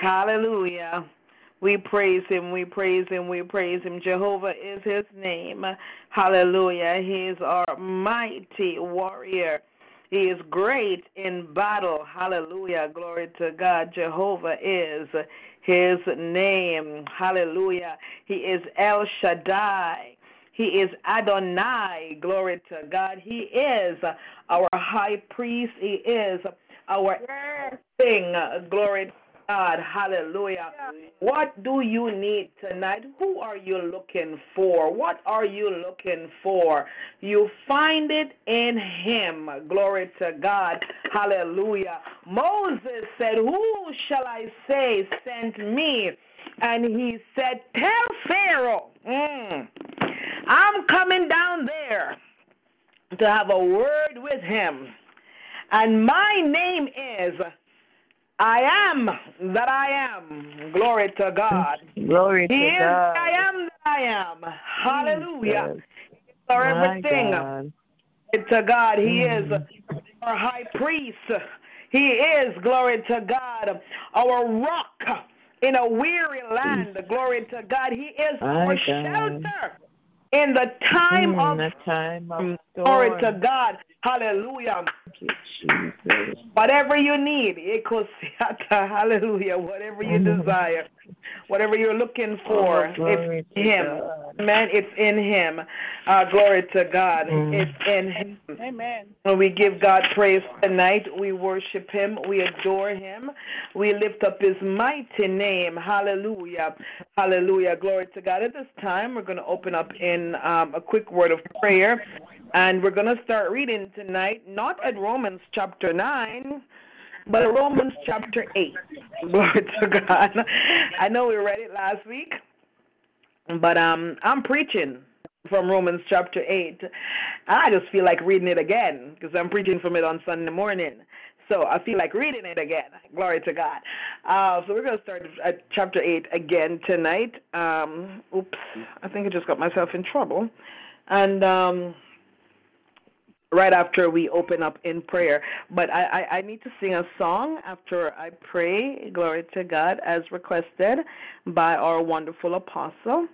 Hallelujah. We praise him, we praise him, we praise him. Jehovah is his name. Hallelujah. He is our mighty warrior. He is great in battle. Hallelujah. Glory to God. Jehovah is his name. Hallelujah. He is El Shaddai. He is Adonai. Glory to God. He is our high priest. He is our king. Glory to God. Hallelujah. What do you need tonight? Who are you looking for? What are you looking for? You find it in Him. Glory to God. Hallelujah. Moses said, Who shall I say sent me? And he said, Tell Pharaoh. Mm, I'm coming down there to have a word with him. And my name is I am that I am. Glory to God. Glory he to is God. I am that I am. Hallelujah. Our everything. To God, He is our high priest. He is, glory to God, our rock in a weary land. Glory to God. He is our shelter in the time mm, of the time of glory to God. Hallelujah. You, whatever you need, hallelujah. Whatever you desire, whatever you're looking for, oh, it's in Him. Man, it's in Him. Uh, glory to God. Mm. It's in Him. Amen. When we give God praise tonight, we worship Him, we adore Him, we lift up His mighty name. Hallelujah. Hallelujah. Glory to God. At this time, we're going to open up in um, a quick word of prayer. And we're going to start reading tonight, not at Romans chapter 9, but Romans chapter 8. Glory to God. I know we read it last week, but um, I'm preaching from Romans chapter 8. I just feel like reading it again because I'm preaching from it on Sunday morning. So I feel like reading it again. Glory to God. Uh, so we're going to start at chapter 8 again tonight. Um, oops, I think I just got myself in trouble. And. Um, right after we open up in prayer. But I, I, I, need to sing a song after I pray, glory to God, as requested by our wonderful apostle.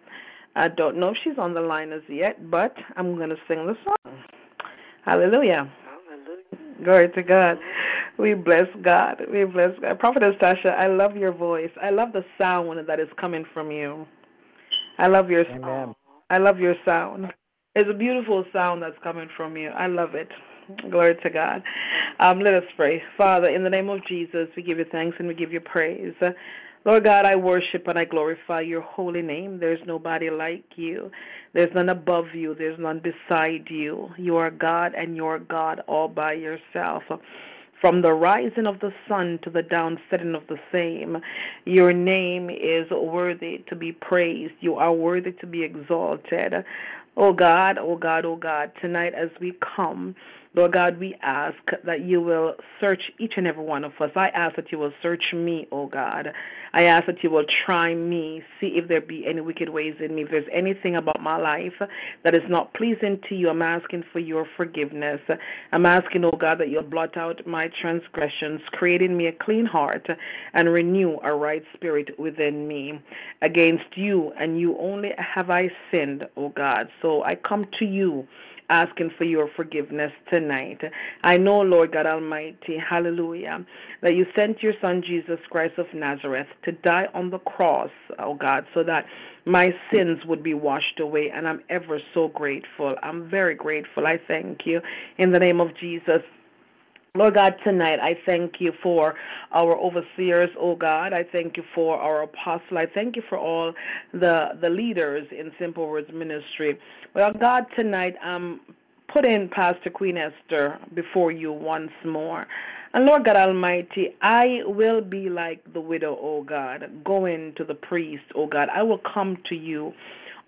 I don't know if she's on the line as yet, but I'm going to sing the song. Hallelujah. Hallelujah. Glory to God. We bless God. We bless God. Prophetess Tasha, I love your voice. I love the sound that is coming from you. I love your Amen. I love your sound. It's a beautiful sound that's coming from you. I love it. Glory to God. Um, let us pray. Father, in the name of Jesus, we give you thanks and we give you praise. Lord God, I worship and I glorify your holy name. There's nobody like you. There's none above you. There's none beside you. You are God and you're God all by yourself. From the rising of the sun to the downsetting of the same, your name is worthy to be praised. You are worthy to be exalted. Oh God, oh God, oh God, tonight as we come, Lord God, we ask that you will search each and every one of us. I ask that you will search me, oh God. I ask that you will try me, see if there be any wicked ways in me. If there's anything about my life that is not pleasing to you, I'm asking for your forgiveness. I'm asking, oh God, that you'll blot out my transgressions, creating me a clean heart and renew a right spirit within me. Against you and you only have I sinned, oh God. So I come to you asking for your forgiveness tonight. I know, Lord God Almighty, hallelujah, that you sent your Son Jesus Christ of Nazareth to die on the cross, oh God, so that my sins would be washed away, and I'm ever so grateful. I'm very grateful. I thank you in the name of Jesus. Lord God, tonight I thank you for our overseers, oh God. I thank you for our apostle. I thank you for all the the leaders in Simple Words Ministry. Well, God, tonight um, I'm putting Pastor Queen Esther before you once more. And Lord God Almighty, I will be like the widow, oh God, going to the priest, oh God. I will come to you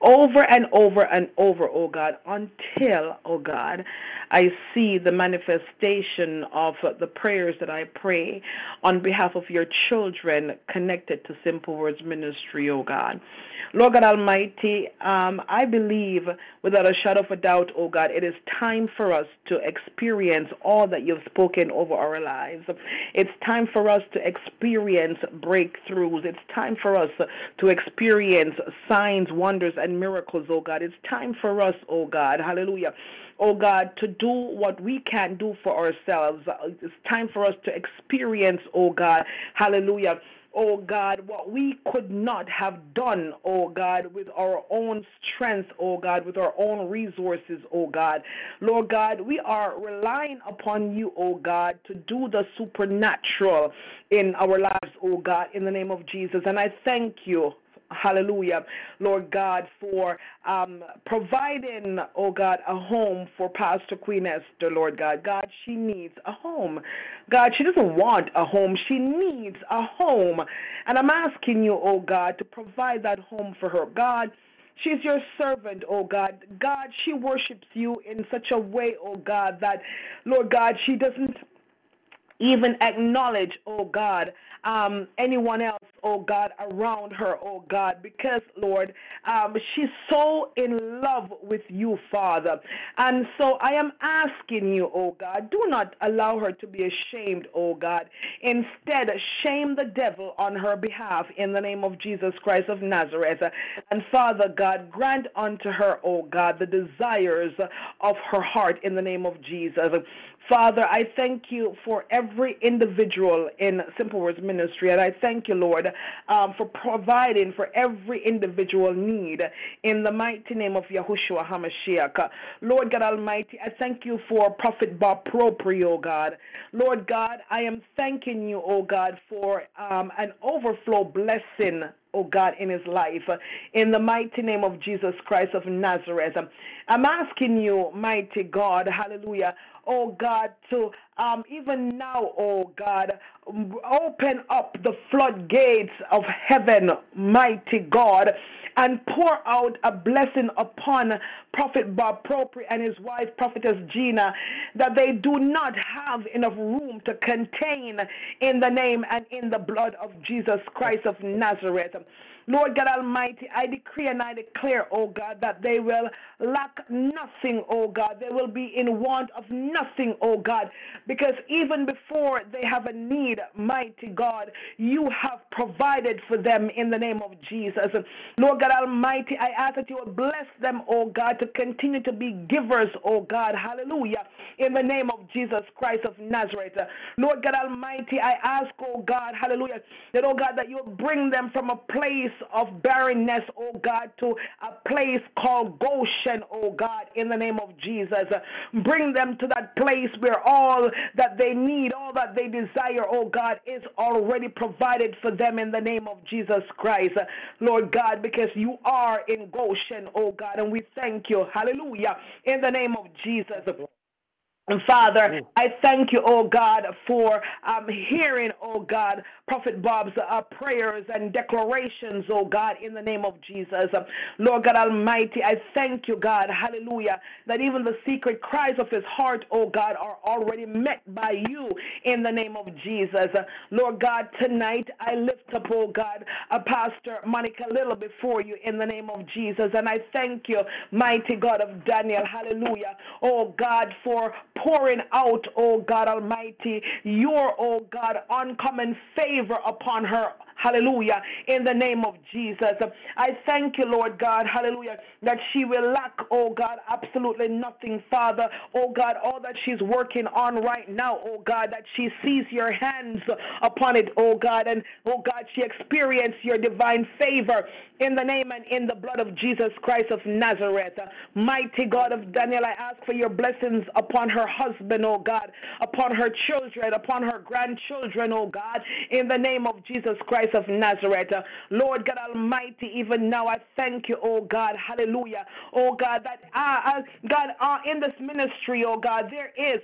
over and over and over, oh God, until, oh God, I see the manifestation of the prayers that I pray on behalf of your children connected to Simple Words Ministry, oh God. Lord God Almighty, um, I believe without a shadow of a doubt, oh God, it is time for us to experience all that you've spoken over our lives. It's time for us to experience breakthroughs. It's time for us to experience signs, wonders, and miracles, oh God. It's time for us, oh God, hallelujah oh God, to do what we can't do for ourselves. It's time for us to experience, oh God, hallelujah, oh God, what we could not have done, oh God, with our own strength, oh God, with our own resources, oh God. Lord God, we are relying upon you, oh God, to do the supernatural in our lives, oh God, in the name of Jesus. And I thank you, hallelujah, Lord God, for um, providing, oh God, a home for Pastor Queen Esther, Lord God. God, she needs a home. God, she doesn't want a home, she needs a home. And I'm asking you, oh God, to provide that home for her. God, She's your servant, oh God. God, she worships you in such a way, oh God, that, Lord God, she doesn't even acknowledge, oh God, um, anyone else oh God, around her, oh God, because, Lord, um, she's so in love with you, Father. And so I am asking you, oh God, do not allow her to be ashamed, oh God. Instead, shame the devil on her behalf in the name of Jesus Christ of Nazareth. And Father God, grant unto her, oh God, the desires of her heart in the name of Jesus. Father, I thank you for every individual in Simple Words Ministry, and I thank you, Lord, um, for providing for every individual need in the mighty name of Yahushua HaMashiach. Lord God Almighty, I thank you for Prophet Bob Propri, oh God. Lord God, I am thanking you, oh God, for um, an overflow blessing oh God, in his life. In the mighty name of Jesus Christ of Nazareth. I'm asking you, mighty God, hallelujah, oh God, to um, even now, oh God, open up the floodgates of heaven, mighty God, and pour out a blessing upon Prophet Bob Propri and his wife, Prophetess Gina, that they do not have enough room to contain in the name and in the blood of Jesus Christ of Nazareth. Lord God Almighty, I decree and I declare, oh God, that they will lack nothing, oh God. They will be in want of nothing, oh God, because even before they have a need, mighty God, you have provided for them in the name of Jesus. Lord God Almighty, I ask that you will bless them, oh God, to continue to be givers, oh God. Hallelujah. In the name of Jesus Christ of Nazareth. Lord God Almighty, I ask, oh God, hallelujah, that, oh God, that you will bring them from a place of barrenness, oh God, to a place called Goshen, oh God, in the name of Jesus. Bring them to that place where all that they need, all that they desire, oh God, is already provided for them in the name of Jesus Christ, Lord God, because you are in Goshen, oh God, and we thank you, hallelujah, in the name of Jesus. And Father, I thank you, oh God, for um, hearing, oh God, Prophet Bob's uh, prayers and declarations, oh God, in the name of Jesus. Lord God Almighty, I thank you, God, hallelujah, that even the secret cries of his heart, oh God, are already met by you in the name of Jesus. Lord God, tonight I lift up, oh God, a Pastor Monica Little before you in the name of Jesus. And I thank you, mighty God of Daniel, hallelujah, oh God, for pouring out, oh God Almighty, your, oh God, uncommon favor upon her Hallelujah. In the name of Jesus. I thank you, Lord God. Hallelujah. That she will lack, oh God, absolutely nothing, Father. Oh God, all that she's working on right now, oh God, that she sees your hands upon it, oh God. And oh God, she experienced your divine favor in the name and in the blood of Jesus Christ of Nazareth. Mighty God of Daniel, I ask for your blessings upon her husband, oh God, upon her children, upon her grandchildren, oh God, in the name of Jesus Christ Christ of Nazareth. Lord God Almighty, even now I thank you, oh God, hallelujah. Oh God, that uh, uh, God, uh, in this ministry, oh God, there is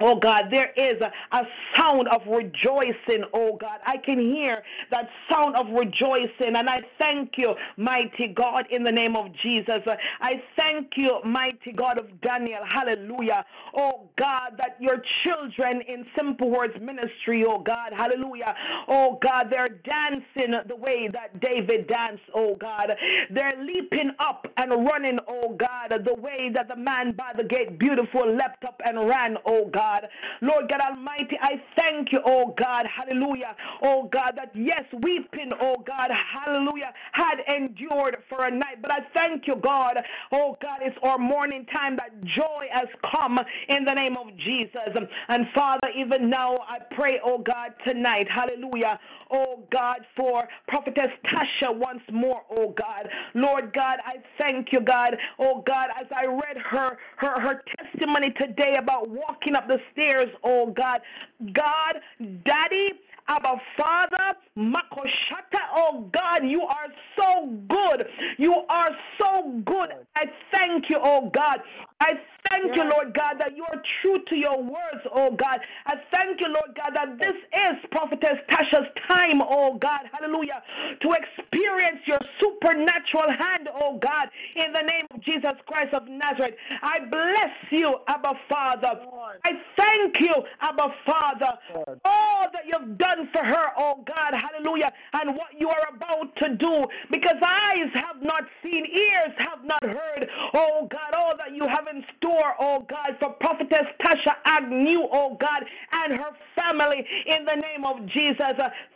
Oh God, there is a, a, sound of rejoicing, oh God. I can hear that sound of rejoicing, and I thank you, mighty God, in the name of Jesus. I thank you, mighty God of Daniel. Hallelujah. Oh God, that your children in Simple Words Ministry, oh God, hallelujah. Oh God, they're dancing the way that David danced, oh God. They're leaping up and running, oh God, the way that the man by the gate beautiful leapt up and ran, oh God. God. Lord God Almighty, I thank you, oh God, hallelujah. Oh God, that yes, weeping, oh God, hallelujah, had endured for a night. But I thank you, God, oh God, it's our morning time that joy has come in the name of Jesus. And Father, even now I pray, oh God, tonight, hallelujah, oh God, for Prophetess Tasha once more, oh God. Lord God, I thank you, God, oh God, as I read her her, her testimony today about walking up the stairs, oh God. God, Daddy, Abba Father, Makoshata, oh God, you are so good. You are so good. I thank you, oh God. I thank you, Lord God, that you are true to your words, oh God. I thank you, Lord God, that this is Prophetess Tasha's time, oh God, hallelujah, to experience your supernatural hand, oh God, in the name of Jesus Christ of Nazareth. I bless you, Abba Father. I thank you, Abba Father, all that you've done for her, oh God, hallelujah, and what you are about to do, because eyes have not seen, ears have not heard, oh God, all that you have store, oh God, for prophetess Tasha Agnew, oh God, and her family in the name of Jesus.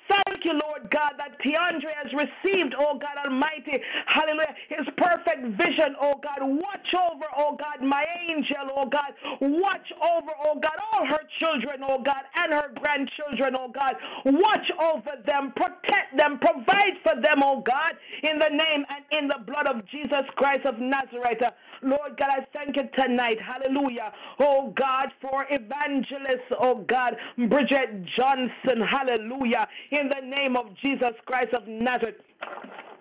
Thank you, Lord God, that Keandre has received, oh God Almighty, hallelujah, his perfect vision, oh God. Watch over, oh God, my angel, oh God. Watch over, oh God, all her children, oh God, and her grandchildren, oh God. Watch over them, protect them, provide for them, oh God, in the name and in the blood of Jesus Christ of Nazareth. Lord God, I thank you tonight, hallelujah, oh God, for evangelist, oh God, Bridget Johnson, hallelujah in the name of Jesus Christ of Nazareth.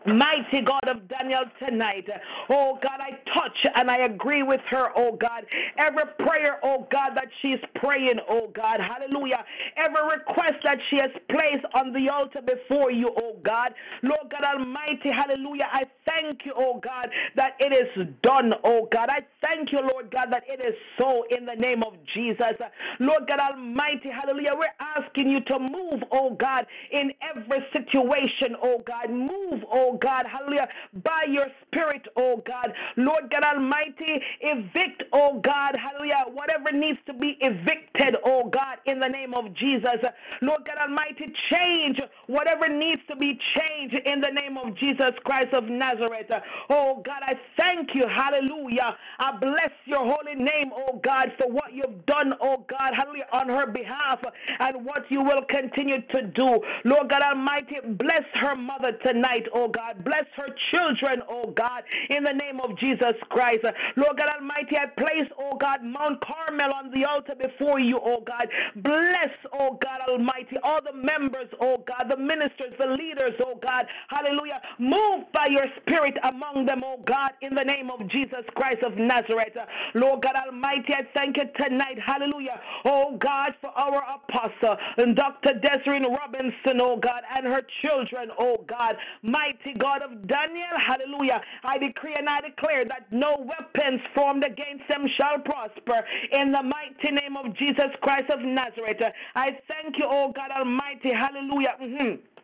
Mighty God of Daniel tonight. Oh God, I touch and I agree with her, oh God. Every prayer, oh God, that she's praying, oh God. Hallelujah. Every request that she has placed on the altar before you, oh God. Lord God Almighty, hallelujah. I thank you, oh God, that it is done, oh God. I thank you, Lord God, that it is so in the name of Jesus. Lord God Almighty, hallelujah. We're asking you to move, oh God, in every situation, oh God. Move, oh God, hallelujah, by your spirit, oh God. Lord God Almighty, evict, oh God, hallelujah, whatever needs to be evicted, oh God, in the name of Jesus. Lord God Almighty, change whatever needs to be changed in the name of Jesus Christ of Nazareth. Oh God, I thank you, hallelujah. I bless your holy name, oh God, for what you've done, oh God, hallelujah, on her behalf and what you will continue to do. Lord God Almighty, bless her mother tonight, oh God. God. Bless her children, oh God, in the name of Jesus Christ. Lord God Almighty, I place, oh God, Mount Carmel on the altar before you, oh God. Bless, oh God Almighty, all the members, oh God, the ministers, the leaders, oh God. Hallelujah. Move by your spirit among them, oh God, in the name of Jesus Christ of Nazareth. Lord God Almighty, I thank you tonight. Hallelujah. Oh God, for our apostle, Dr. Desiree Robinson, oh God, and her children, oh God. Mighty God of Daniel. Hallelujah. I decree and I declare that no weapons formed against them shall prosper in the mighty name of Jesus Christ of Nazareth. I thank you, oh God Almighty. Hallelujah. Mm-hmm.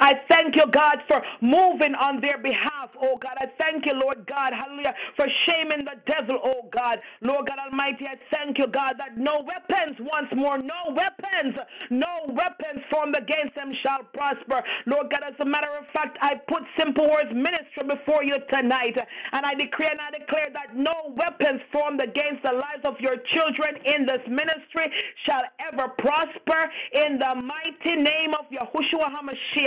I thank you, God, for moving on their behalf, oh God. I thank you, Lord God, hallelujah, for shaming the devil, oh God. Lord God Almighty, I thank you, God, that no weapons, once more, no weapons, no weapons formed against them shall prosper. Lord God, as a matter of fact, I put Simple Words Ministry before you tonight, and I decree and I declare that no weapons formed against the lives of your children in this ministry shall ever prosper in the mighty name of Yahushua HaMashiach.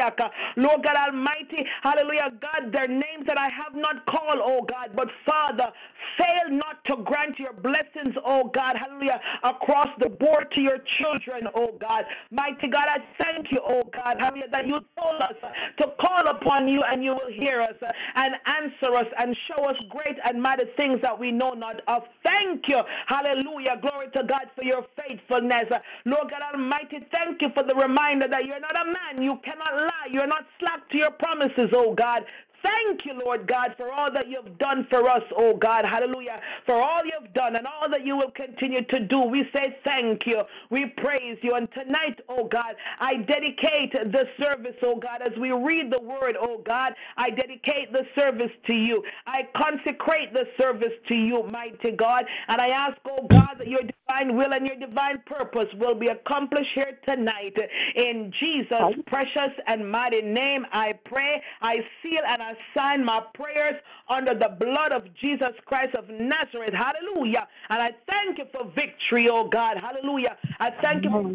Lord God Almighty, hallelujah, God, their names that I have not called, oh God, but Father, fail not to grant your blessings, oh God, hallelujah, across the board to your children, oh God. Mighty God, I thank you, oh God, hallelujah, that you told us to call upon you and you will hear us and answer us and show us great and mighty things that we know not of. Thank you, hallelujah, glory to God for your faithfulness. Lord God Almighty, thank you for the reminder that you're not a man, you cannot lie, you're not slack to your promises, oh God. Thank you, Lord God, for all that you've done for us, oh God. Hallelujah. For all you've done and all that you will continue to do. We say thank you. We praise you. And tonight, oh God, I dedicate the service, oh God, as we read the word, oh God, I dedicate the service to you. I consecrate the service to you, mighty God. And I ask, oh God, that your divine will and your divine purpose will be accomplished here tonight. In Jesus' precious and mighty name, I pray, I seal, and I sign my prayers under the blood of Jesus Christ of Nazareth. Hallelujah. And I thank you for victory, oh God. Hallelujah. I thank you for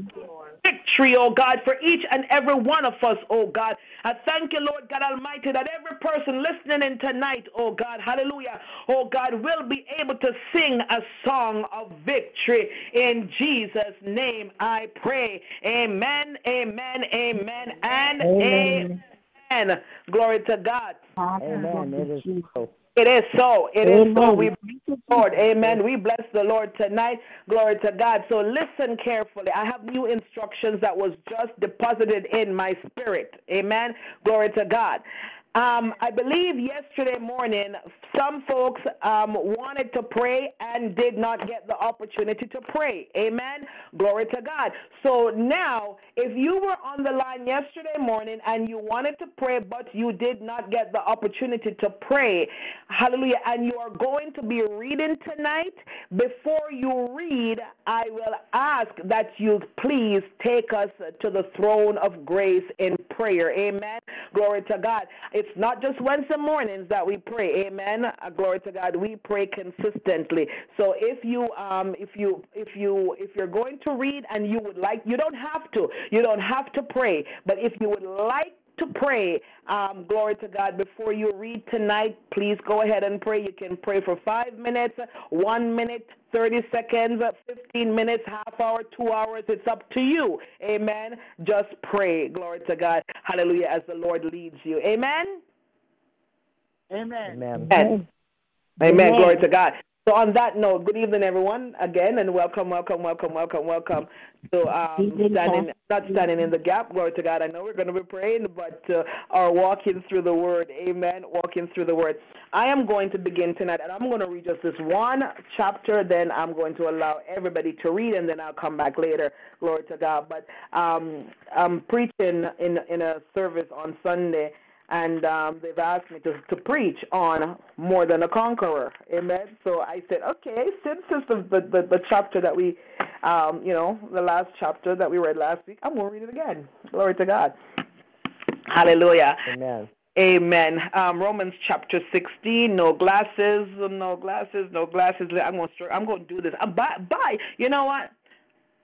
victory, oh God, for each and every one of us, oh God. I thank you, Lord God Almighty, that every person listening in tonight, oh God, hallelujah, oh God, will be able to sing a song of victory. In Jesus' name I pray. Amen, amen, amen, and amen. amen. Glory to God. Amen. It is so. It is so. It Amen. is so. We bless the Lord. Amen. We bless the Lord tonight. Glory to God. So listen carefully. I have new instructions that was just deposited in my spirit. Amen. Glory to God. Um, I believe yesterday morning, some folks um, wanted to pray and did not get the opportunity to pray. Amen. Glory to God. So now, if you were on the line yesterday morning and you wanted to pray, but you did not get the opportunity to pray, hallelujah, and you are going to be reading tonight, before you read, I will ask that you please take us to the throne of grace in prayer. Amen. Glory to God. It's not just Wednesday mornings that we pray. Amen. Uh, glory to God. We pray consistently. So if you um if you if you if you're going to read and you would like you don't have to. You don't have to pray. But if you would like to pray. Um, glory to God. Before you read tonight, please go ahead and pray. You can pray for five minutes, one minute, 30 seconds, 15 minutes, half hour, two hours. It's up to you. Amen. Just pray. Glory to God. Hallelujah. As the Lord leads you. Amen. Amen. Amen. Amen. Amen. Glory to God. So on that note, good evening, everyone, again, and welcome, welcome, welcome, welcome, welcome to um, standing, not standing in the gap. Glory to God. I know we're going to be praying, but uh, are walking through the Word. Amen. Walking through the Word. I am going to begin tonight, and I'm going to read just this one chapter. Then I'm going to allow everybody to read, and then I'll come back later. Glory to God. But um, I'm preaching in in a service on Sunday and um, they've asked me to, to preach on more than a conqueror. Amen. So I said, okay, since it's the, the, the, the chapter that we, um, you know, the last chapter that we read last week, I'm going to read it again. Glory to God. Hallelujah. Amen. Amen. Um, Romans chapter 16. No glasses, no glasses, no glasses. I'm going to, I'm going to do this. Uh, bye, bye. You know what?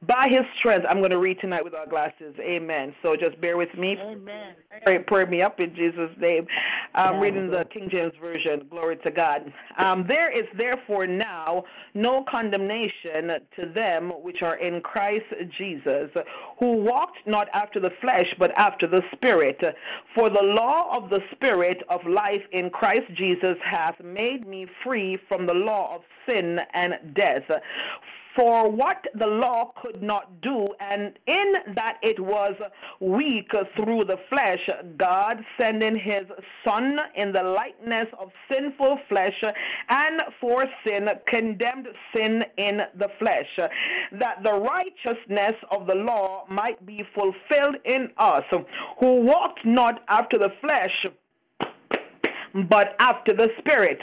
By his strength, I'm going to read tonight with our glasses. Amen. So just bear with me. Amen. Pray, pray me up in Jesus' name. I'm reading the King James Version. Glory to God. Um, there is therefore now no condemnation to them which are in Christ Jesus, who walked not after the flesh, but after the Spirit. For the law of the Spirit of life in Christ Jesus hath made me free from the law of sin and death. For what the law could not do, and in that it was weak through the flesh, God sending his Son in the likeness of sinful flesh, and for sin condemned sin in the flesh, that the righteousness of the law might be fulfilled in us, who walked not after the flesh but after the Spirit.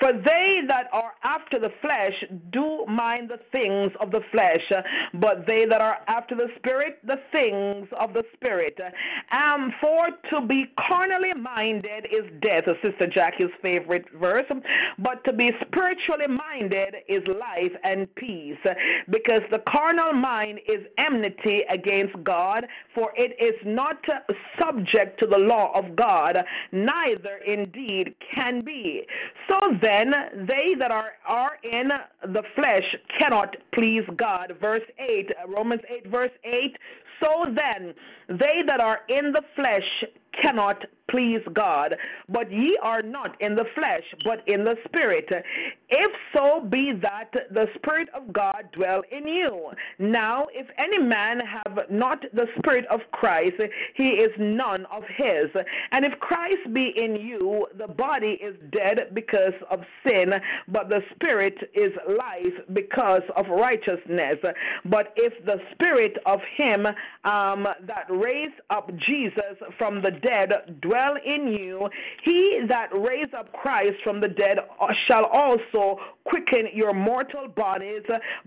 For they that are after the flesh do mind the things of the flesh, but they that are after the Spirit, the things of the Spirit. And for to be carnally minded is death, Sister Jackie's favorite verse, but to be spiritually minded is life and peace, because the carnal mind is enmity against God, for it is not subject to the law of God, neither indeed can be. So then, they that are, are in the flesh cannot please God. Verse 8, Romans 8, verse 8. So then, they that are in the flesh cannot please God. But ye are not in the flesh, but in the Spirit. If so be that the Spirit of God dwell in you. Now, if any man have not the Spirit of Christ, he is none of his. And if Christ be in you, the body is dead because of sin, but the Spirit is life because of righteousness. But if the Spirit of him um, that raised up Jesus from the dead dwell dwell in you, he that raised up Christ from the dead shall also quicken your mortal bodies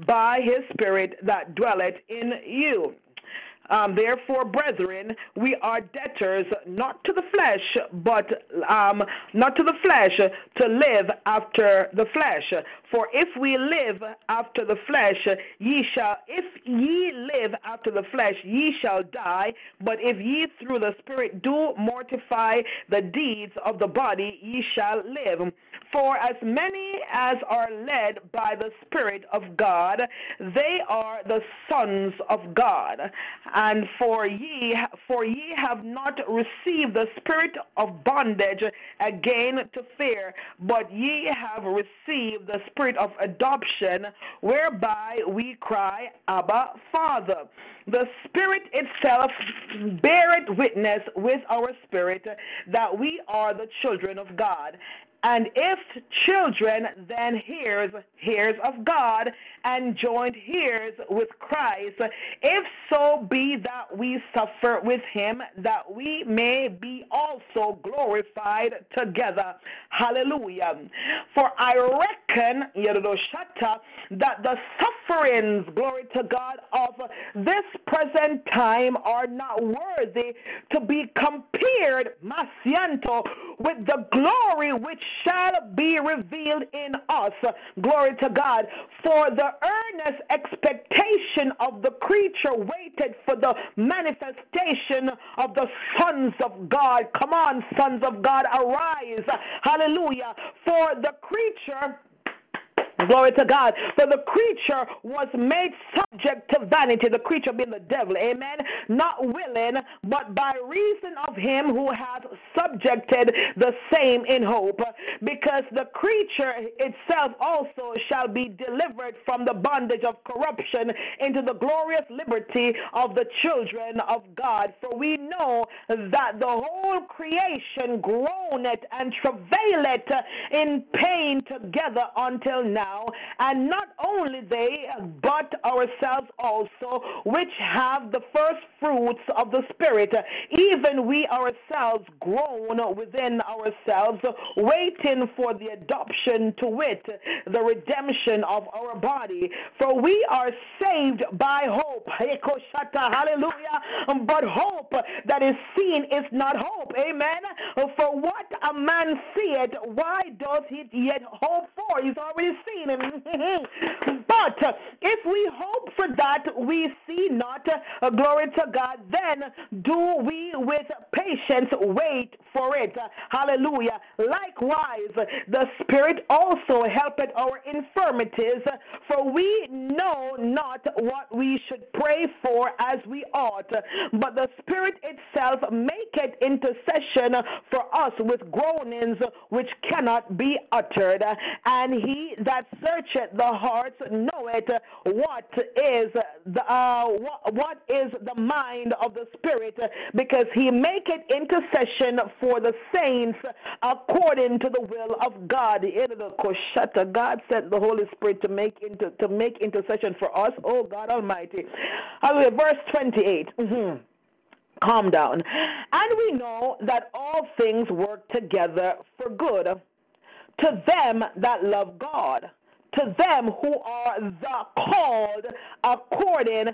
by his Spirit that dwelleth in you. Um, therefore, brethren, we are debtors not to the flesh, but um, not to the flesh, to live after the flesh. For if we live after the flesh, ye shall, if ye live after the flesh, ye shall die. But if ye through the Spirit do mortify the deeds of the body, ye shall live. For as many as are led by the Spirit of God, they are the sons of God. And for ye, for ye have not received the spirit of bondage again to fear, but ye have received the spirit of adoption, whereby we cry, Abba, Father. The Spirit itself beareth witness with our spirit that we are the children of God. And if children, then heirs, heirs of God, and joined heirs with Christ, if so be that we suffer with him, that we may be also glorified together. Hallelujah. For I reckon, that the sufferings, glory to God, of this present time are not worthy to be compared, Masianto, with the glory which shall be revealed in us. Glory to God. For the earnest expectation of the creature waited for the manifestation of the sons of God. Come on, sons of God, arise. Hallelujah. For the creature Glory to God. For the creature was made subject to vanity, the creature being the devil. Amen. Not willing, but by reason of him who hath subjected the same in hope. Because the creature itself also shall be delivered from the bondage of corruption into the glorious liberty of the children of God. For we know that the whole creation groaneth and travaileth in pain together until now now, and not only they, but ourselves also, which have the first fruits of the Spirit, even we ourselves groan within ourselves, waiting for the adoption to wit, the redemption of our body. For we are saved by hope. Hallelujah. But hope that is seen is not hope. Amen. For what a man seeth, why does he yet hope for? He's already seen but if we hope for that we see not, uh, glory to God, then do we with patience wait for it. Hallelujah. Likewise, the Spirit also helpeth our infirmities, for we know not what we should pray for as we ought, but the Spirit itself maketh intercession for us with groanings which cannot be uttered. And he that searcheth the hearts knoweth what is the uh, what, what is the mind of the Spirit, because he maketh intercession for the saints according to the will of God. God sent the Holy Spirit to make inter, to make intercession for us. Oh God Almighty. Hallelujah. Verse 28. Mm-hmm calm down. And we know that all things work together for good to them that love God, to them who are the called according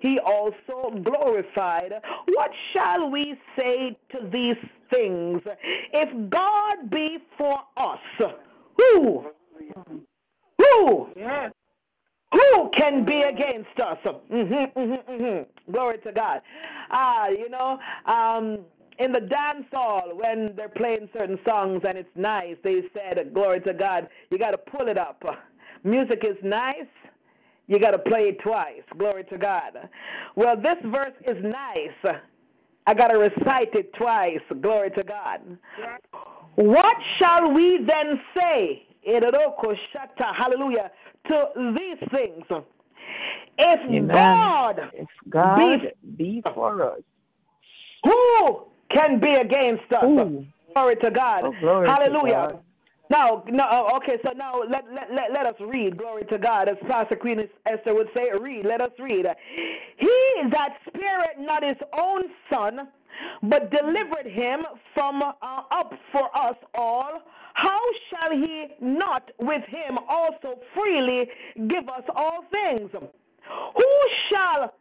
he also glorified. What shall we say to these things? If God be for us, who? Who? Yes. Who can be against us? Mm-hmm, mm-hmm, mm-hmm. Glory to God. Ah, you know, um, in the dance hall when they're playing certain songs and it's nice, they said, "Glory to God." You got to pull it up. Music is nice, you got to play it twice. Glory to God. Well, this verse is nice. I got to recite it twice. Glory to God. What shall we then say? Hallelujah. To these things. If Amen. God, if God be, be for us, who can be against us? Ooh. Glory to God. Oh, glory Hallelujah. To God. Now, no, oh, okay, so now let, let, let, let us read. Glory to God. As Pastor Queen Esther would say, read. Let us read. He that spareth not his own son, but delivered him from uh, up for us all, how shall he not with him also freely give us all things? Who shall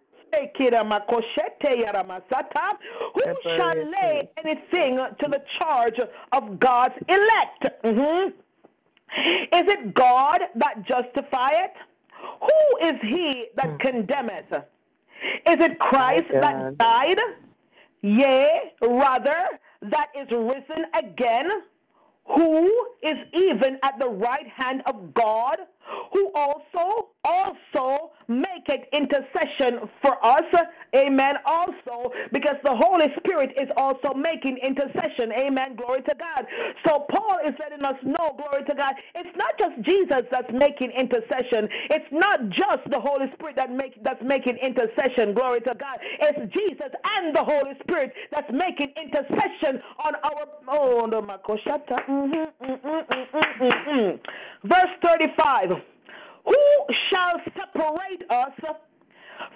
who shall lay anything to the charge of God's elect? Mm-hmm. Is it God that justifieth? Who is he that condemneth? Is it Christ that died? Yea, rather, that is risen again, who is even at the right hand of God, who also also make it intercession for us. Amen. Also, because the Holy Spirit is also making intercession. Amen. Glory to God. So Paul is letting us know, glory to God, it's not just Jesus that's making intercession. It's not just the Holy Spirit that make that's making intercession. Glory to God. It's Jesus and the Holy Spirit that's making intercession on our oh Makoshata. Mm-hmm, mm-hmm, mm-hmm, Verse 35. Who shall separate us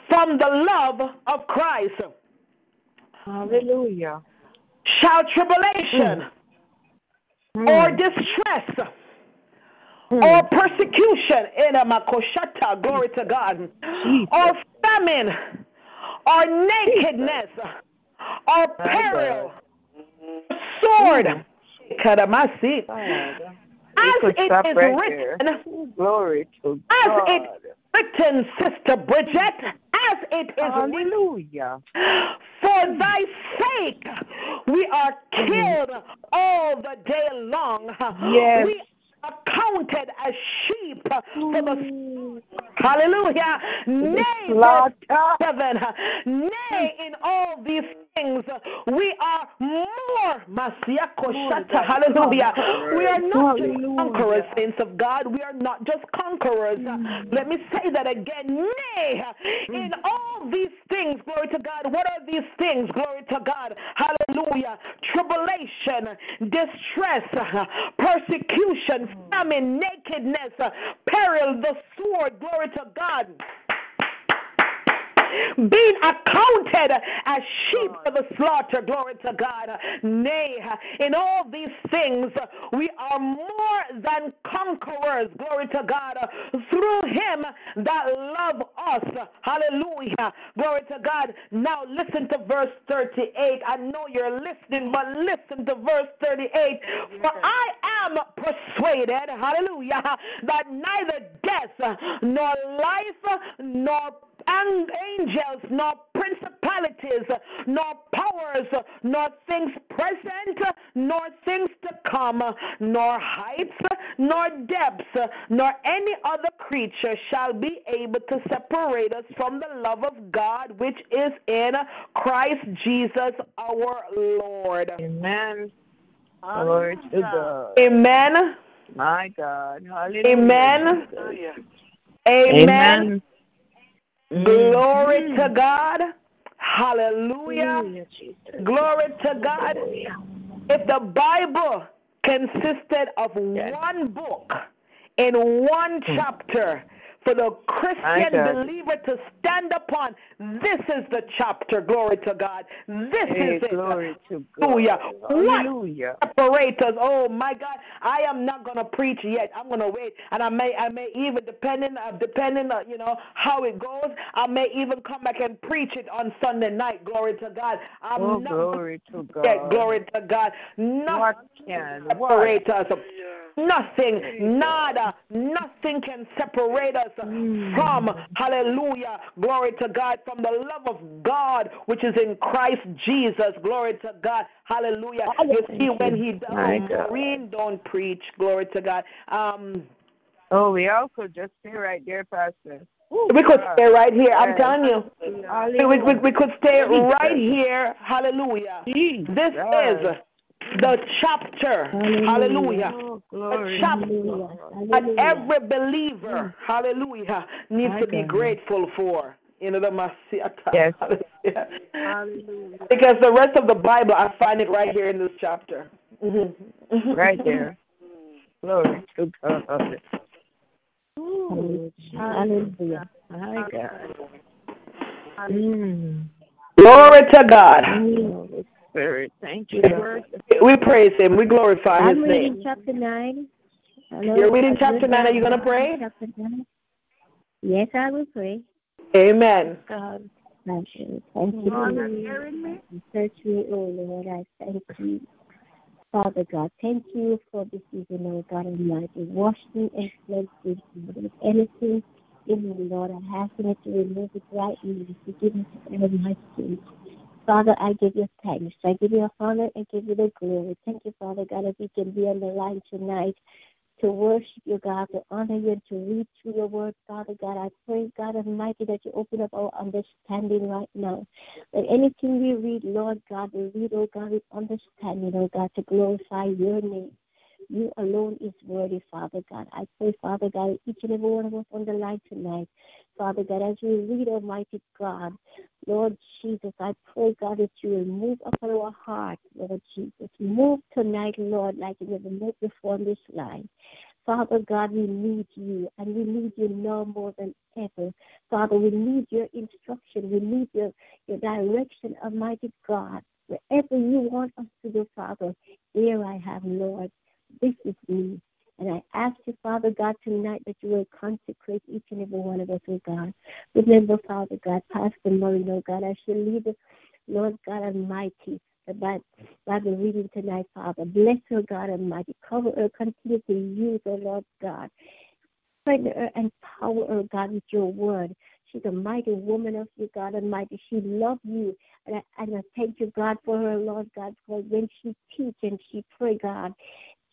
from the love of Christ? Hallelujah. Shall tribulation Mm. or distress or persecution in a makoshata, glory to God, or famine or nakedness or peril, sword, God. As it is right written, Glory to God. as it written, Sister Bridget, as it is written, Hallelujah. for thy sake we are killed all the day long. Yes. We are counted as sheep for the hallelujah. Nay, verse seven. Nay, in all these things, we are more. Masiako shata, Hallelujah. We are not just conquerors, saints of God. We are not just conquerors. Let me say that again. Nay, in all these things, glory to God. What are these things? Glory to God. Hallelujah. Tribulation, distress, persecution, famine, nakedness, peril, the sword. Glory to God being accounted as sheep for the slaughter. Glory to God. Nay, in all these things, we are more than conquerors. Glory to God. Through him that love us. Hallelujah. Glory to God. Now listen to verse 38. I know you're listening, but listen to verse 38. For I am persuaded, hallelujah, that neither death, nor life, nor and angels, nor principalities, nor powers, nor things present, nor things to come, nor heights, nor depths, nor any other creature shall be able to separate us from the love of God which is in Christ Jesus our Lord. Amen. Glory to God. Amen. My God. Hallelujah. Amen. Amen. Amen. Glory mm-hmm. to God. Hallelujah. Jesus. Glory to God. If the Bible consisted of Yes. one book in one hmm. chapter for the Christian believer to stand upon, this is the chapter. Glory to God. This Hey, is it. glory to God. Hallelujah. What Hallelujah. us. Oh my God, I am not gonna preach yet. I'm gonna wait, and I may, I may even depending, uh, depending, uh, you know how it goes. I may even come back and preach it on Sunday night. Glory to God. I'm Oh, not glory to yet. God. Glory to God. Nothing What can, what? Nothing, nada, nothing can separate us from, hallelujah, glory to God, from the love of God which is in Christ Jesus. Glory to God, hallelujah. You see, when he God. Maureen don't preach, glory to God. Um, Oh, we all could just stay right there, Pastor. Ooh, we could stay right here. I'm telling you. We, we, we, could stay right here. Hallelujah. This is the chapter. Hallelujah. Oh, A glory. chapter to that every believer, hallelujah, needs My to be God. grateful for. You know, the Masiata. Yes. Hallelujah. Hallelujah. Because the rest of the Bible, I find it right here in this chapter. Mhm. Mhm. Right there. Glory to God. Ooh, Hallelujah. My God. Mm. Glory to God. Glory Thank you. We praise Him. We glorify His I'm reading name. chapter 9. Hello? You're reading chapter 9. Are you going to pray? Yes, I will pray. Amen. God, thank you. Thank you. Lord, Lord. are hearing me? Search me, oh Lord. I thank you. Father God, thank you for this evening, oh God Almighty. Wash me and cleanse me. If anything in me, Lord, I ask you to remove it right now. Forgive me for all my sins. Father, I give you thanks. I give you honor and give you the glory. Thank you, Father God, that we can be on the line tonight to worship you, God, to honor you, and to read through your word, Father God. I pray, God Almighty, that you open up our understanding right now. That anything we read, Lord God, we read, oh God, with understanding, oh God, to glorify your name. You alone is worthy, Father God. I pray, Father God, each and every one of us on the line tonight, Father God, as we read, Almighty God, Lord Jesus, I pray, God, that you will move upon our heart, Lord Jesus. Move tonight, Lord, like you never moved before on this line. Father God, we need you, and we need you now more than ever. Father, we need your instruction. We need your, your direction, Almighty God. Wherever you want us to go, Father, here I have, Lord. This is me. And I ask you, Father God, tonight that you will consecrate each and every one of us, oh God. Remember, Father God, Pastor Murray, oh God, I shall lead the Lord God Almighty, the Bi- Bible reading tonight, Father. Bless her, God Almighty. Cover her, continue to use her, Lord God. Strengthen her and power her, God, with your word. She's a mighty woman of you, God Almighty. She loves you. And I, and I thank you, God, for her, Lord God, because when she teach and she pray, God,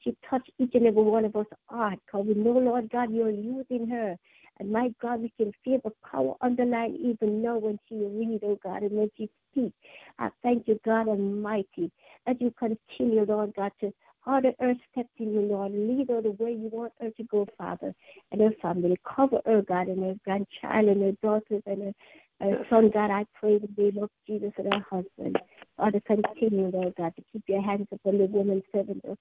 she touched each and every one of us heart. Because we know, Lord God, you're using her. And my God, we can feel the power underlying even now when she read, oh God, and when she speak. I thank you, God Almighty, that you continue, Lord God, to order her steps in you, Lord. Lead her the way you want her to go, Father, and her family. Cover her, God, and her grandchild and her daughters and her, her son, God. I pray in the name of Jesus and her husband. Father, continue, Lord God, to keep your hands upon the woman servant, oh,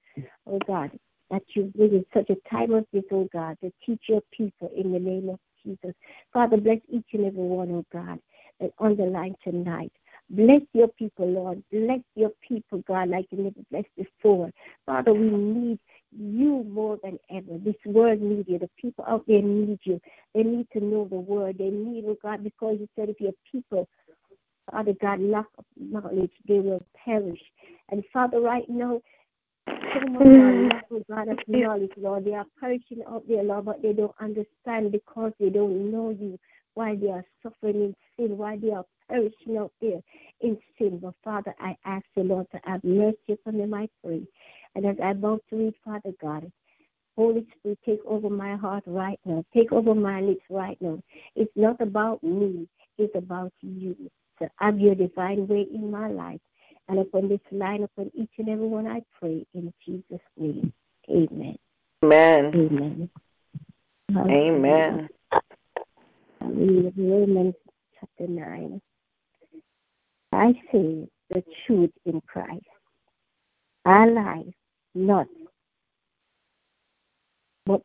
oh God, that you bring in such a time of this, oh God, to teach your people in the name of Jesus. Father, bless each and every one, oh God, that on the line tonight. Bless your people, Lord. Bless your people, God, like you never blessed before. Father, we need you more than ever. This world needs you. The people out there need you. They need to know the word. They need, oh God, because you said if your people, Father God, lack of knowledge, they will perish. And Father, right now, so much mm. lack of God of knowledge, Lord. They are perishing out there, Lord, but they don't understand because they don't know you. Why they are suffering in sin, why they are perishing out there in sin. But Father, I ask the Lord to have mercy upon them, I pray. And as I'm about to read, Father God, Holy Spirit, take over my heart right now. Take over my lips right now. It's not about me, it's about you. Have your divine way in my life. And upon this line, upon each and every one, I pray in Jesus' name. Amen. Amen. Amen. Amen. I Romans chapter 9. I say the truth in Christ. I lie not, but,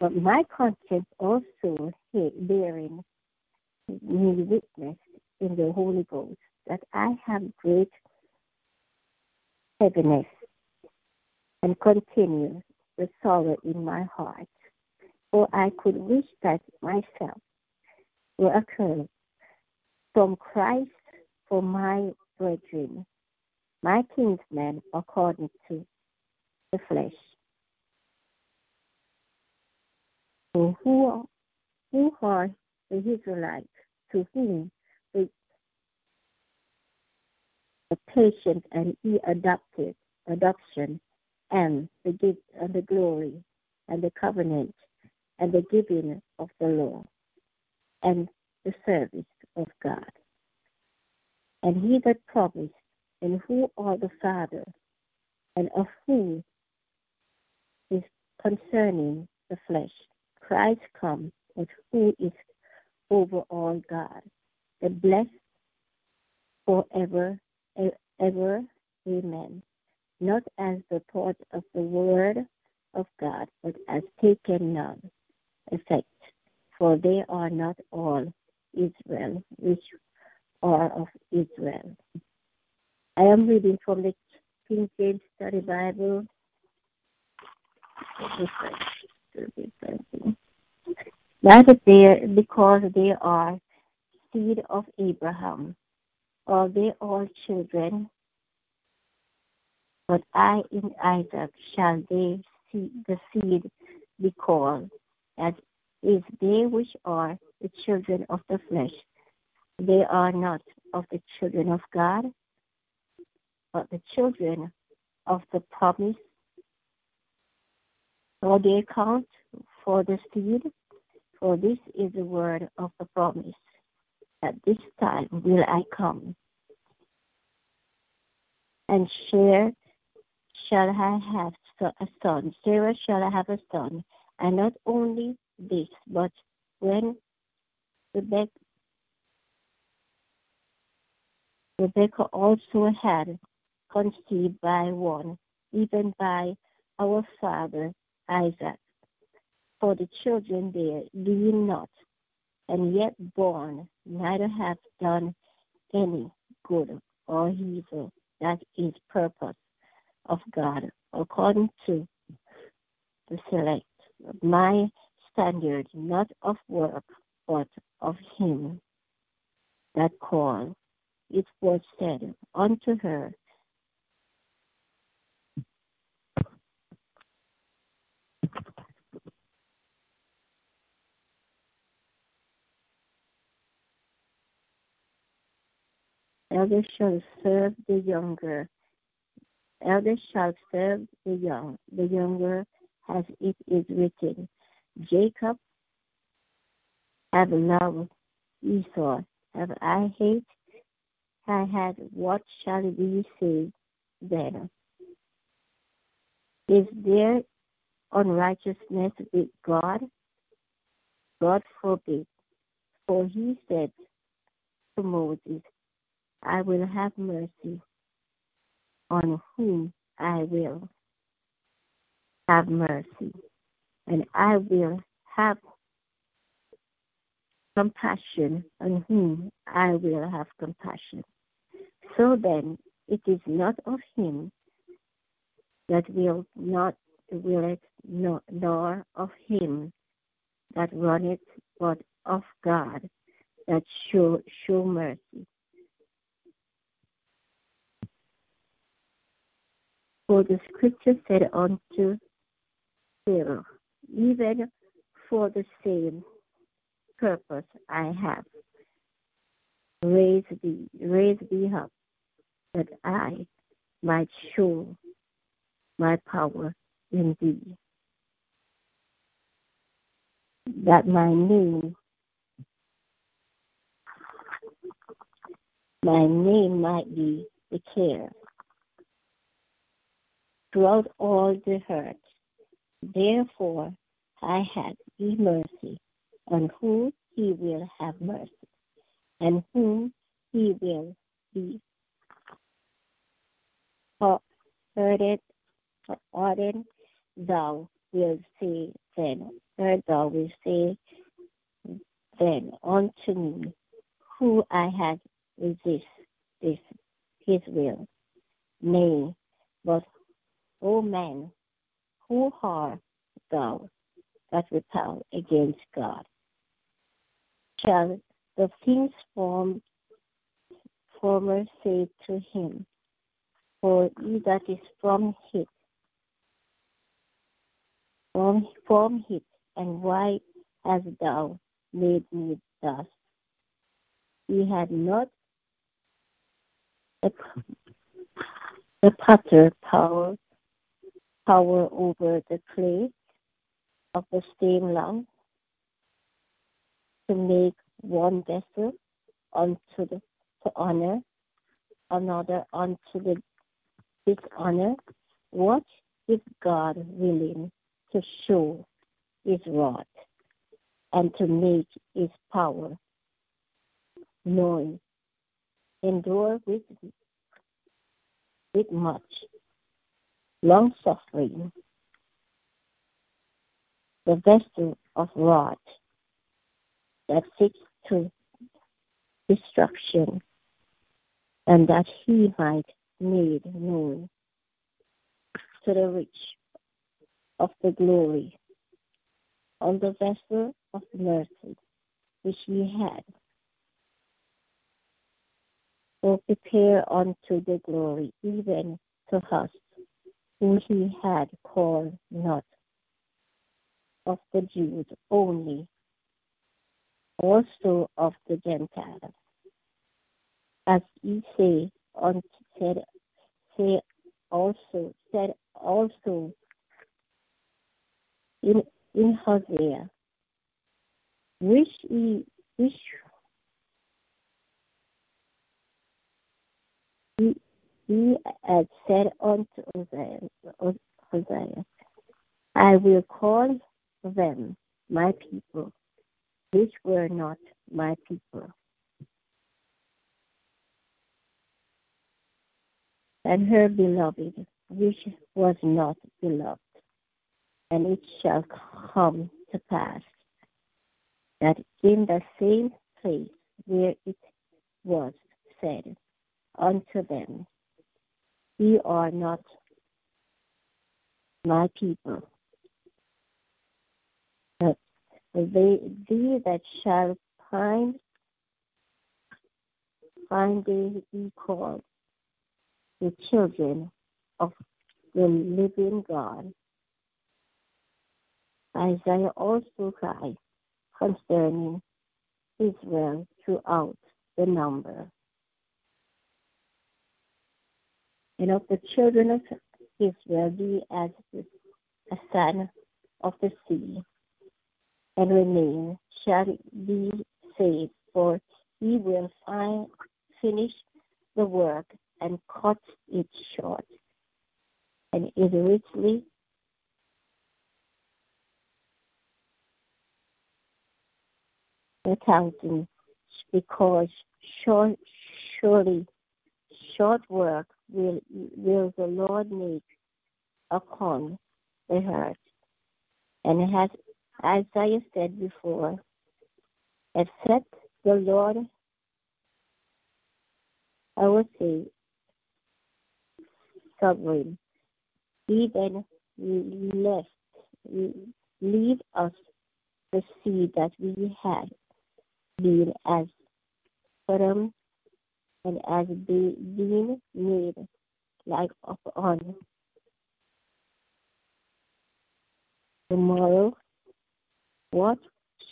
but my conscience also bearing me witness in the Holy Ghost that I have great heaviness and continue the sorrow in my heart. For I could wish that myself were occurred from Christ for my brethren, my kinsmen according to the flesh. So who are, who are the Israelites to whom the, the patient and he adopted adoption and the gift and the glory and the covenant and the giving of the law and the service of God. And he that promised, and who are the Father, and of whom is concerning the flesh, Christ comes but who is over all God, the blessed forever, and ever, amen. Not as the thought of the word of God, but as taken none effect. For they are not all Israel, which are of Israel. I am reading from the King James Study Bible. That they, because they are seed of Abraham, are they all children? But I in Isaac shall they see the seed be called, as is they which are the children of the flesh. They are not of the children of God, but the children of the promise. For they count for the seed, for this is the word of the promise. At this time will I come, and share shall I have a son. Sarah shall I have a son, and not only this, but when Rebecca, Rebecca also had conceived by one, even by our father Isaac. For the children there being not, and yet born, neither have done any good or evil. That is purpose of God, according to the select. My standard, not of work, but of him that called. It was said unto her, Elders shall serve the younger. Elders shall serve the young, the younger, as it is written. Jacob have loved Esau, have I hate? I had what shall we say then? Is there unrighteousness with God? God forbid. For he said to Moses, I will have mercy on whom I will have mercy, and I will have compassion on whom I will have compassion. So then, it is not of him that will not will it nor of him that runneth, but of God that show show mercy. For the scripture said unto Pharaoh, even for the same purpose I have raised thee, raised thee up, that I might show my power in thee, that my name, my name might be declared throughout all the earth. Therefore, I had be mercy on whom he will have mercy, and whom he will be ordered, ordered thou wilt say then, or thou wilt say then unto me, who I had resist this his will. Nay, but O man, who art thou that repel against God? Shall the things formed former say to him, For he that is from it, from, from it, and why hast thou made me thus? He had not the, the potter power power over the clay of the same lump to make one vessel unto the to honor, another unto the dishonor. What is God willing to show his wrath and to make his power known? Endure with, with much long suffering, the vessel of wrath that seeks to destruction and that he might made known to the rich of the glory. On the vessel of mercy which he had for prepare unto the glory even to us who he had called not of the Jews only, also of the Gentiles. As he say unto said say also said also in in Hosea, which he which he had said unto Hosea, I will call them my people, which were not my people. And her beloved, which was not beloved. And it shall come to pass that in the same place where it was said unto them, Ye are not my people, but they, they that shall find, find they be called the children of the living God. Isaiah also cried concerning Israel throughout the number. And of the children of Israel be as a son of the sea, and remain shall be saved, for he will find, finish the work and cut it short, and is richly accounting because short, surely short work will will the Lord make upon the earth. And as Isaiah said before, except the Lord, I would say, sovereign, even left, leave us the seed that we had been as firm and as be, being made like of upon tomorrow. What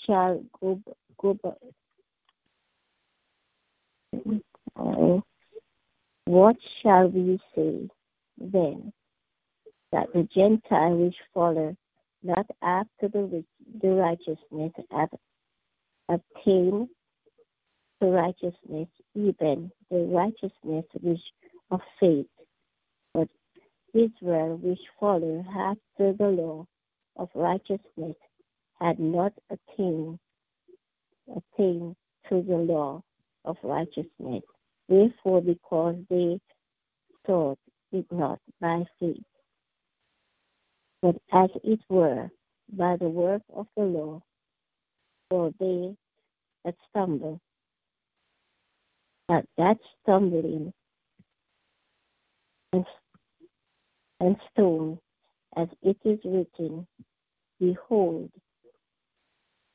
shall go go uh, what shall we say then? That the Gentile which follow not after the, the righteousness have obtained righteousness, even the righteousness which of faith, but Israel which follow after the law of righteousness had not attained attained to the law of righteousness. Therefore, because they sought it not by faith, but as it were by the work of the law, for they that stumble, that that stumbling and, and stone, as it is written, Behold,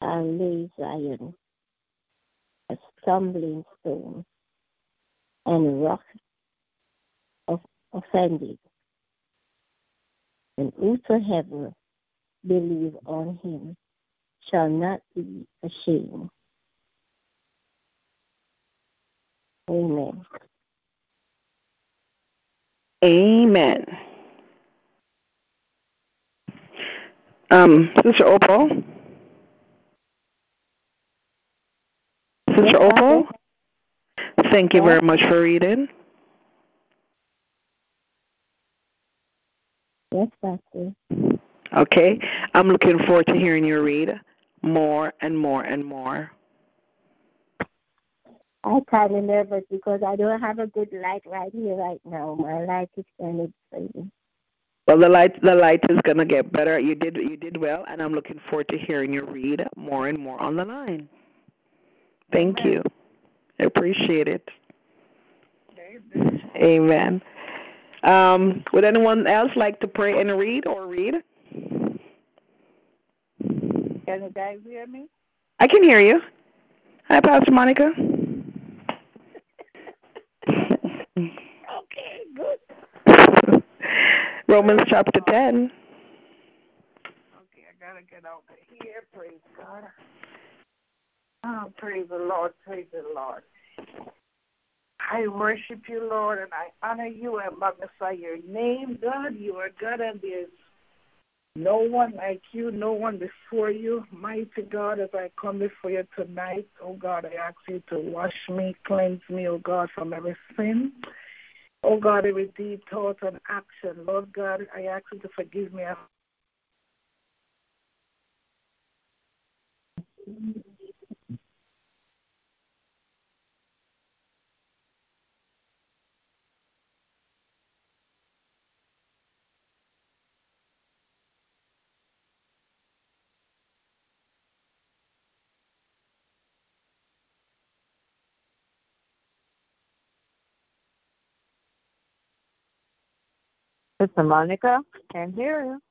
I lay Zion, a stumbling stone, and rock of offended. And whosoever believe on him shall not be ashamed. Amen. Amen. Um, Sister Opal. Sister Opal. Thank you very much for reading. Yes, Pastor. Okay. I'm looking forward to hearing you read more and more and more. Kind of nervous because I don't have a good light right here right now. My light is kind of fading. Well, the light the light is gonna get better. You did you did well, and I'm looking forward to hearing you read more and more on the line. Thank Amen. you. I appreciate it. Amen. Um, would anyone else like to pray and read or read? Can you guys hear me? I can hear you. Hi, Pastor Monica. Okay, good. Romans chapter 10. Okay, I gotta get out of here. Praise God. Oh, praise the Lord, praise the Lord. I worship you, Lord, and I honor you and magnify your name, God. You are God, and there's no one like you, no one before you. Mighty God, as I come before you tonight, oh God, I ask you to wash me, cleanse me, oh God, from every sin. Oh God, every deed, thought, and action. Lord God, I ask you to forgive me. Sister Monica, can't hear you.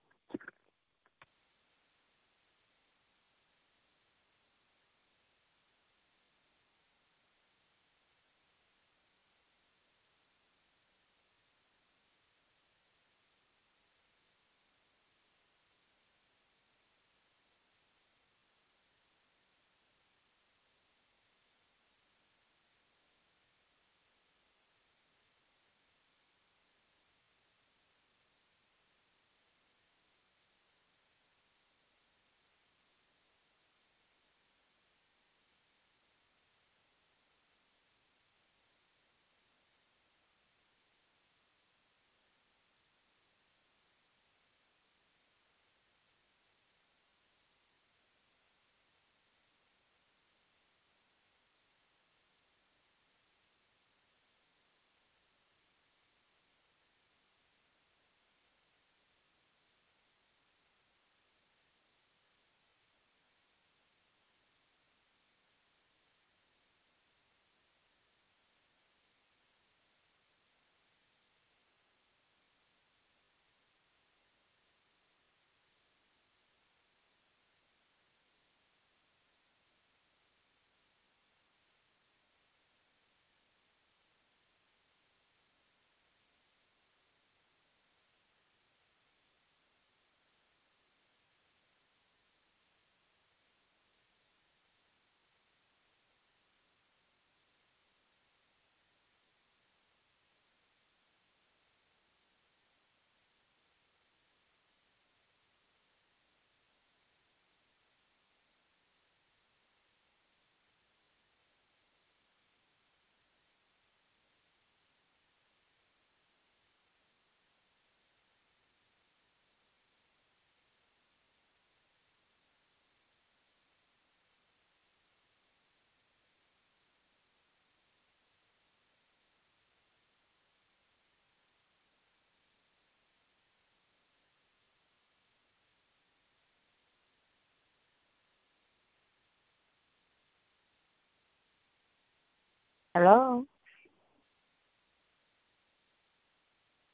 Hello?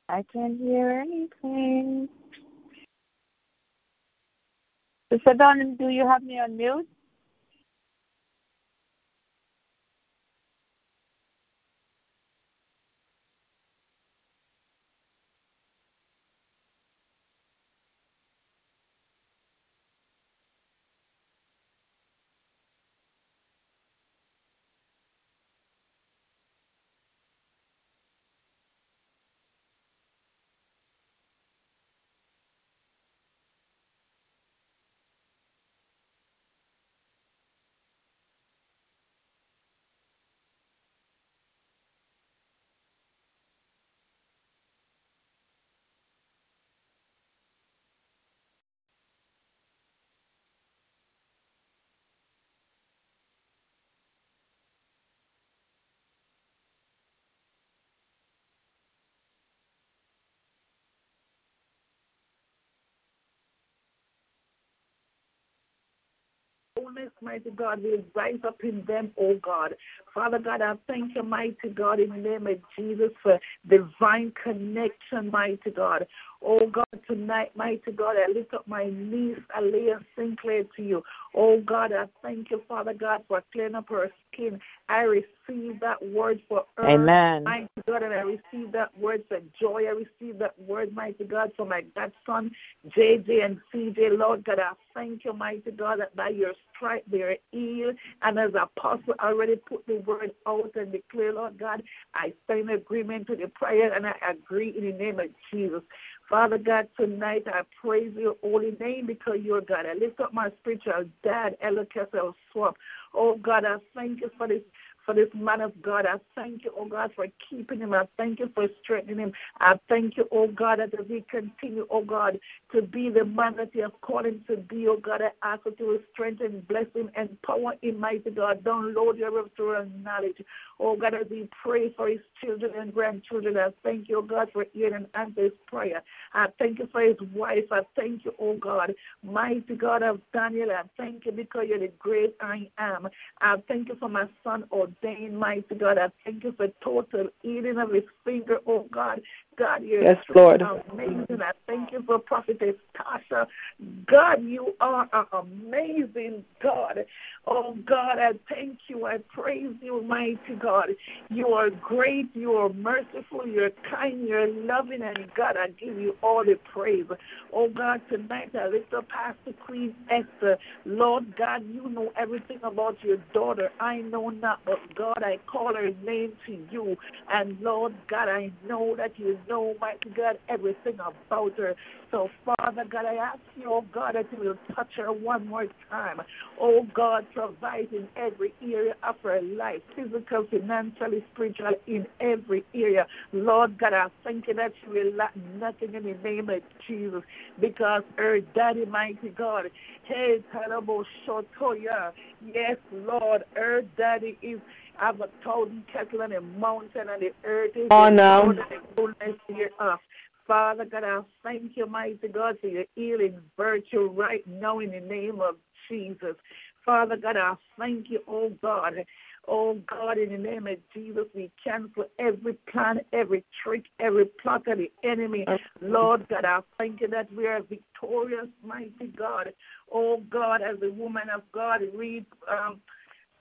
I can't hear anything. Sister Donna, do you have me on mute? Psalmist, mighty God, will rise up in them, oh God. Father God, I thank you, mighty God, in the name of Jesus for divine connection, mighty God. Oh God, tonight, mighty God, I lift up my niece, Alea Sinclair, to you. Oh God, I thank you, Father God, for clearing up her skin. I receive that word for her. Amen. Mighty God, and I receive that word for joy. I receive that word, mighty God, for my godson, JJ and CJ. Lord God, I thank you, mighty God, that by your stripe they are healed. And as apostle already put the word out and declare, Lord God, I stand in agreement to the prayer and I agree in the name of Jesus. Father God, tonight I praise your holy name because you're God. I lift up my spiritual dad, Ella Kessel Swap. Oh God, I thank you for this for this man of God. I thank you, oh God, for keeping him. I thank you for strengthening him. I thank you, oh God, that as he continue, oh God, to be the man that you have called him to be, oh God, I ask you to strengthen, bless him, empower him, mighty God. Download your restoral knowledge. Oh God, as he pray for his children and grandchildren, I thank you, oh God, for hearing and answering his prayer. I thank you for his wife. I thank you, oh God, mighty God of Daniel. I thank you because you're the great I am. I thank you for my son, ordained, mighty God. I thank you for total healing of his finger, oh God. God, you're Yes, Lord. amazing. I thank you for Prophetess Tasha. God, you are an amazing God. Oh God, I thank you. I praise you, mighty God. You are great. You are merciful. You're kind. You're loving. And God, I give you all the praise. Oh God, tonight I lift up Pastor Queen Esther. Lord God, you know everything about your daughter. I know not, but God, I call her name to you. And Lord God, I know that you know, mighty God, everything about her. So, Father God, I ask you, oh God, that you will touch her one more time. Oh God, provide in every area of her life, physical, financially, spiritual, in every area. Lord God, I thank you that she will lack nothing in the name of Jesus because her daddy, mighty God, hey, Talabo Shotoya, yes, Lord, her daddy is have a thousand cattle on a mountain and the earth is Oh, the no. The fullness thereof. Father God, I thank you, mighty God, for your healing virtue right now in the name of Jesus. Father God, I thank you, oh God. Oh God, in the name of Jesus, we cancel every plan, every trick, every plot of the enemy. Lord God, I thank you that we are victorious, mighty God. Oh God, as a woman of God, read um,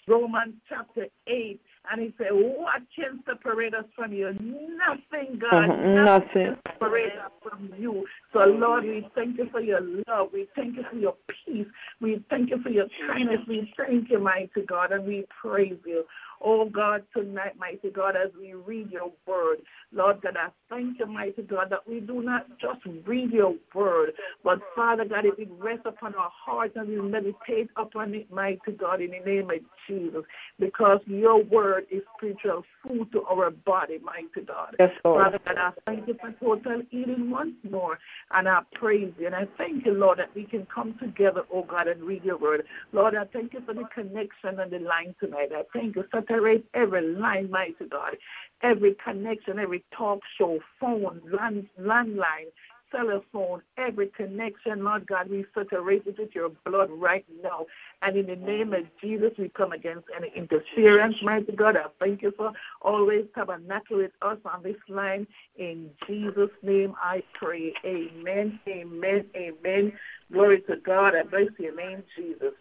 Romans chapter 8, and he said, What can separate us from you? Nothing, God. Mhm, nothing. can separate us from you. So, Lord, we thank you for your love. We thank you for your peace. We thank you for your kindness. We thank you, mighty God, and we praise you. Oh, God, tonight, mighty God, as we read your word, Lord God, I thank you, mighty God, that we do not just read your word, but Father God, if it rests upon our hearts and we meditate upon it, mighty God, in the name of Jesus, because your word is spiritual food to our body, mighty God. Yes, Lord. Father God, I thank you for total healing once more, and I praise you. And I thank you, Lord, that we can come together, oh God, and read your word. Lord, I thank you for the connection and the line tonight. I thank you. Saturate every line, mighty God, every connection, every talk show, phone, land, landline, telephone, every connection, Lord God, we saturate it with your blood right now. And in the name of Jesus, we come against any interference, mighty God. I thank you for always tabernacle with us on this line. In Jesus' name I pray. Amen, amen, amen. Glory to God. I bless your name, Jesus.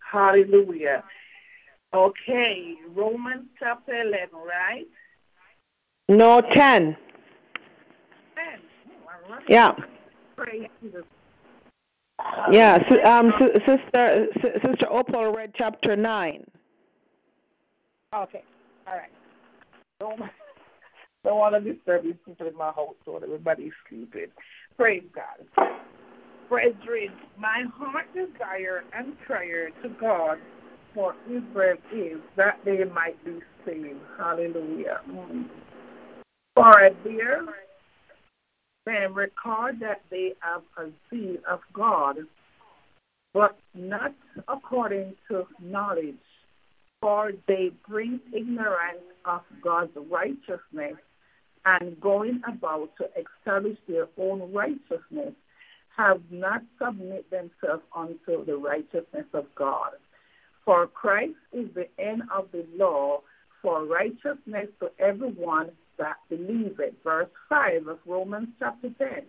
Hallelujah. Okay, Romans chapter 11, right? No, 10. 10. Oh, I love it. Yeah. Yeah. Si- um, si- sister, Sister Opal read chapter 9. Okay, all right. Don't, don't want to disturb these people in my household. Everybody's sleeping. Praise God. Brethren, my heart desire and prayer to God for Israel is that they might be saved. Hallelujah. Mm. Dear men record that they have a zeal of God, but not according to knowledge for they bring ignorance of God's righteousness and going about to establish their own righteousness have not submit themselves unto the righteousness of God. For Christ is the end of the law for righteousness to everyone that believe it. Verse 5 of Romans chapter 10.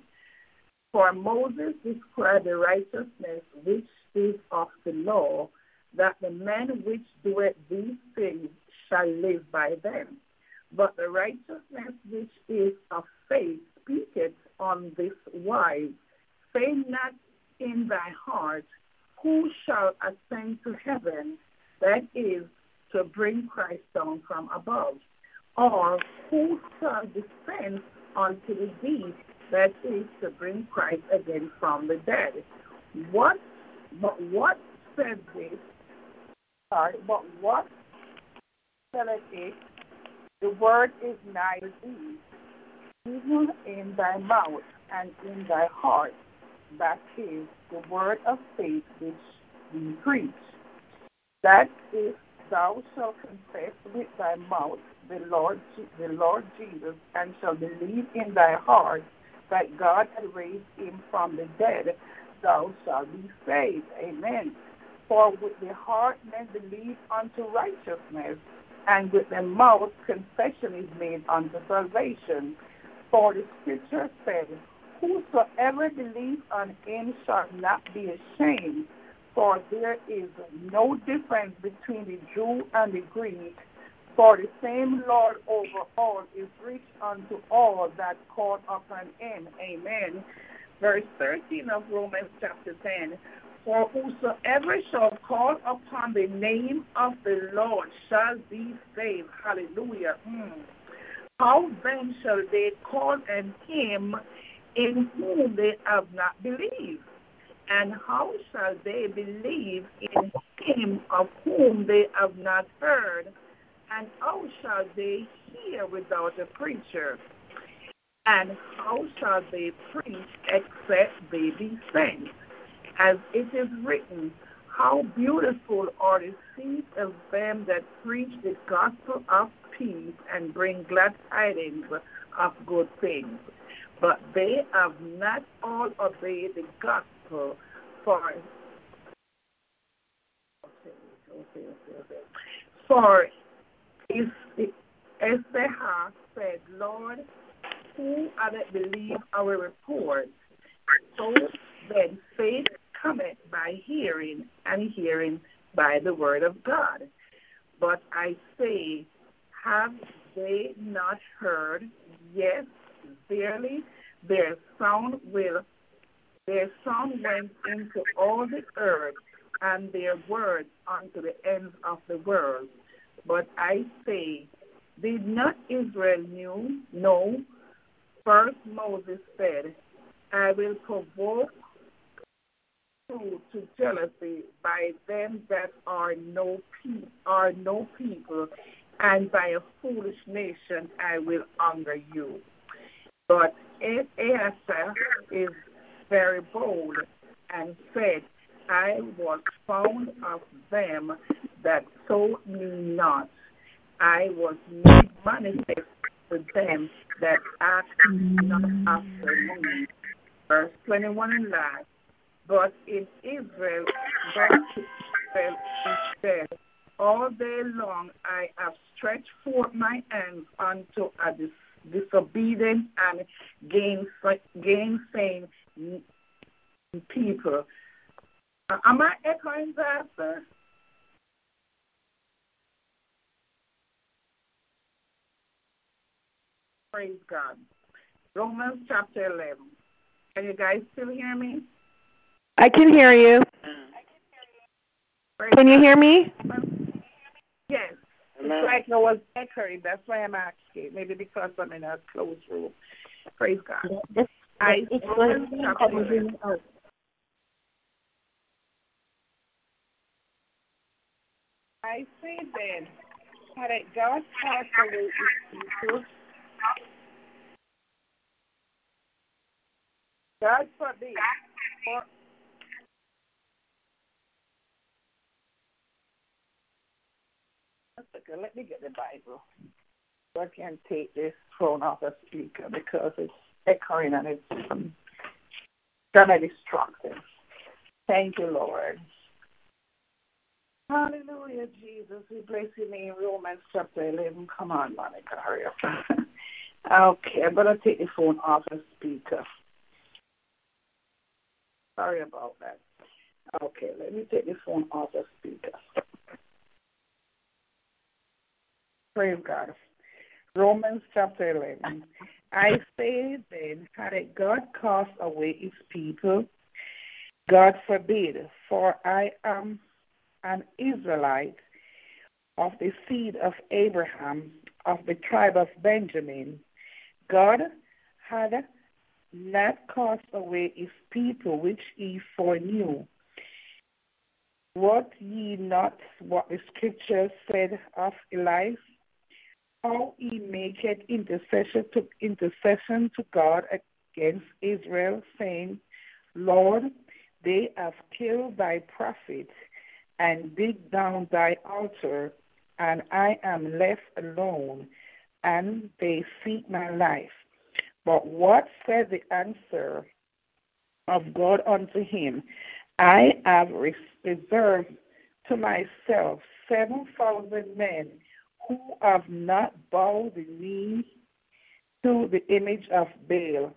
For Moses described the righteousness which is of the law, that the man which doeth these things shall live by them. But the righteousness which is of faith speaketh on this wise Say not in thy heart, Who shall ascend to heaven? That is, to bring Christ down from above. Or who shall descend unto the deep? That is, to bring Christ again from the dead. What? But what said this? Sorry, but what said it? The word is nigh thee, even in thy mouth and in thy heart that is the word of faith which we preach. That if thou shalt confess with thy mouth the Lord, the Lord Jesus, and shall believe in thy heart that God had raised him from the dead, thou shalt be saved. Amen. For with the heart men believe unto righteousness, and with the mouth confession is made unto salvation. For the scripture says, Whosoever believes on him shall not be ashamed, for there is no difference between the Jew and the Greek, for the same Lord over all is rich unto all that call upon him. Amen. Verse 13 of Romans chapter 10. For whosoever shall call upon the name of the Lord shall be saved. Hallelujah. Mm. How then shall they call on him in whom they have not believed? And how shall they believe in him of whom they have not heard? And how shall they hear without a preacher? And how shall they preach except they be sent? As it is written, How beautiful are the feet of them that preach the gospel of peace and bring glad tidings of good things but they have not all obeyed the gospel for for Esther said, Lord, who other believe our report? So then faith cometh by hearing, and hearing by the word of God. But I say, have they not heard? Yes, verily their sound will their sound went into all the earth and their words unto the ends of the world. But I say, did not Israel knew? No. First Moses said, I will provoke you to jealousy by them that are no pe- are no people, and by a foolish nation I will anger you. But Asa is very bold and said, I was found of them that sold me not. I was made manifest to them that asked not after me. Verse 21 and last. But in Israel, God Israel said, All day long I have stretched forth my hands unto a disobedient and gainsaying people. Am I echoing that, sir? Praise God. Romans chapter 11. Can you guys still hear me? I can hear you. Praise Can you hear me? Yes. It's like I was echoing. That's why I'm asking. Maybe because I'm in a closed room. Praise God. This, I it's Romans going chapter to be 11. out. I say then, had it God passed away forbid, for One second, let me get the Bible. So I can take this phone off the speaker because it's echoing and it's um, kind of distracting. Thank you, Lord. Hallelujah, Jesus. We bless your name. Romans chapter 11. Come on, Monica, hurry up. okay, I'm going to take the phone off the speaker. Sorry about that. Okay, let me take the phone off the speaker. Praise God. Romans chapter 11. I say then, had God cast away his people? God forbid, for I am an Israelite of the seed of Abraham, of the tribe of Benjamin. God had not cast away his people which he foreknew. What ye not what the scripture said of Elias? How he maketh intercession to intercession to God against Israel, saying, Lord, they have killed thy prophets and dig down thy altar, and I am left alone, and they seek my life. But what said the answer of God unto him? I have reserved to myself seven thousand men who have not bowed the knee to the image of Baal.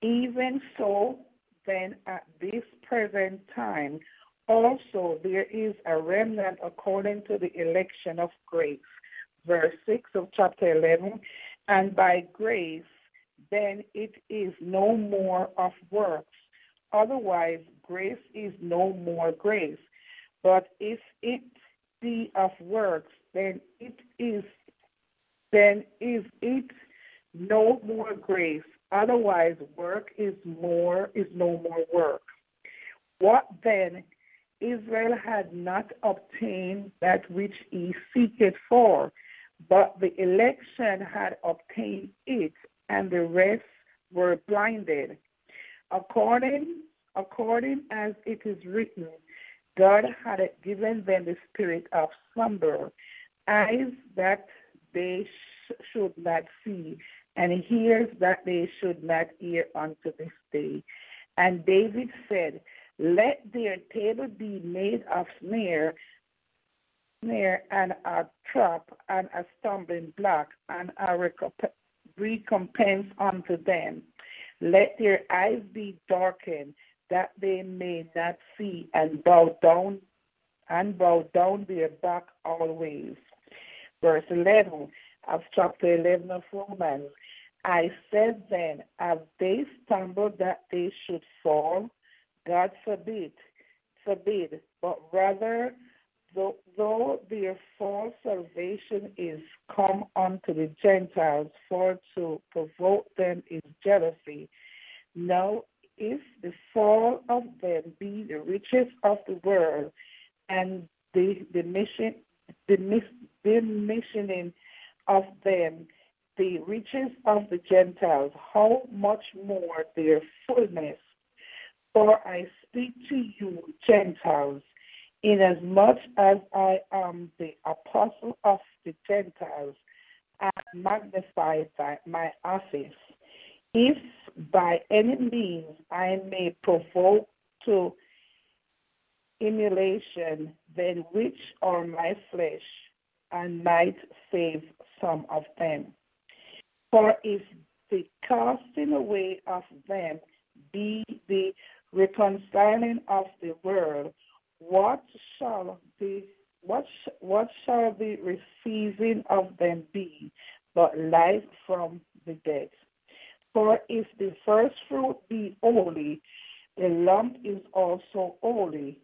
Even so, then at this present time, also there is a remnant according to the election of grace. Verse 6 of chapter 11. And by grace, then it is no more of works. Otherwise, grace is no more grace. But if it be of works, then it is then is it no more grace. Otherwise, work is more is no more work. What then Israel had not obtained that which he seeketh for, but the election had obtained it, and the rest were blinded. According according as it is written, God had given them the spirit of slumber, eyes that they sh- should not see, and ears that they should not hear unto this day. And David said, Let their table be made of snare, snare and a trap and a stumbling block and a recompense unto them. Let their eyes be darkened that they may not see and bow down and bow down their back always. Verse 11 of chapter 11 of Romans. I said then, have they stumbled that they should fall? God forbid, forbid, but rather, though, though their false salvation is come unto the Gentiles for to provoke them is jealousy. Now if the fall of them be the riches of the world and the, the mission the missioning of them the riches of the Gentiles, how much more their fullness. For I speak to you, Gentiles, inasmuch as I am the apostle of the Gentiles, I magnify my office if by any means I may provoke to emulation, then which are my flesh, and might save some of them. For if the casting away of them be the reconciling of the world, what shall the what what shall the receiving of them be but life from the dead? For if the first fruit be holy, the lump is also holy.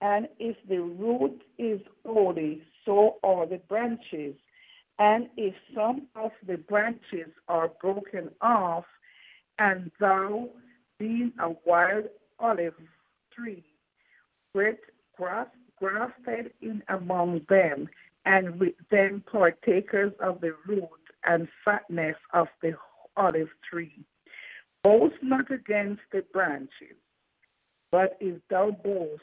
And if the root is holy, so are the branches. And if some of the branches are broken off, and thou, being a wild olive tree, with grass grafted in among them, and with them partakers of the root and fatness of the olive tree. Boast not against the branches, but if thou boast,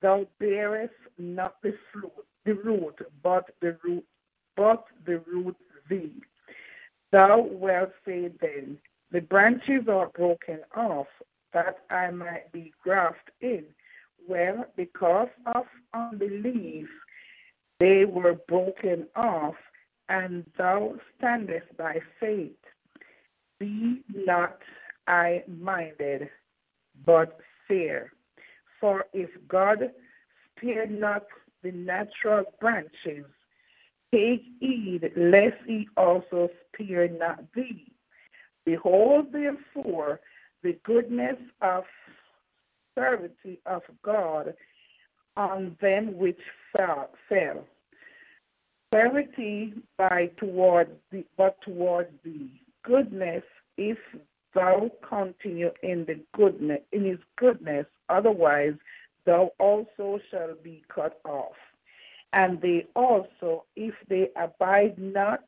thou bearest not the fruit, the root, but the root, but the root thee. Thou wilt say then, the branches are broken off, that I might be grafted in. Well, because of unbelief, they were broken off, and thou standest by faith. Be not I minded, but fear. For if God spared not the natural branches, take heed lest he also spare not thee. Behold, therefore, the goodness of severity of God on them which fell. fell. Severity by toward the but toward thee. Goodness if thou continue in the goodness in his goodness, otherwise thou also shalt be cut off. And they also, if they abide not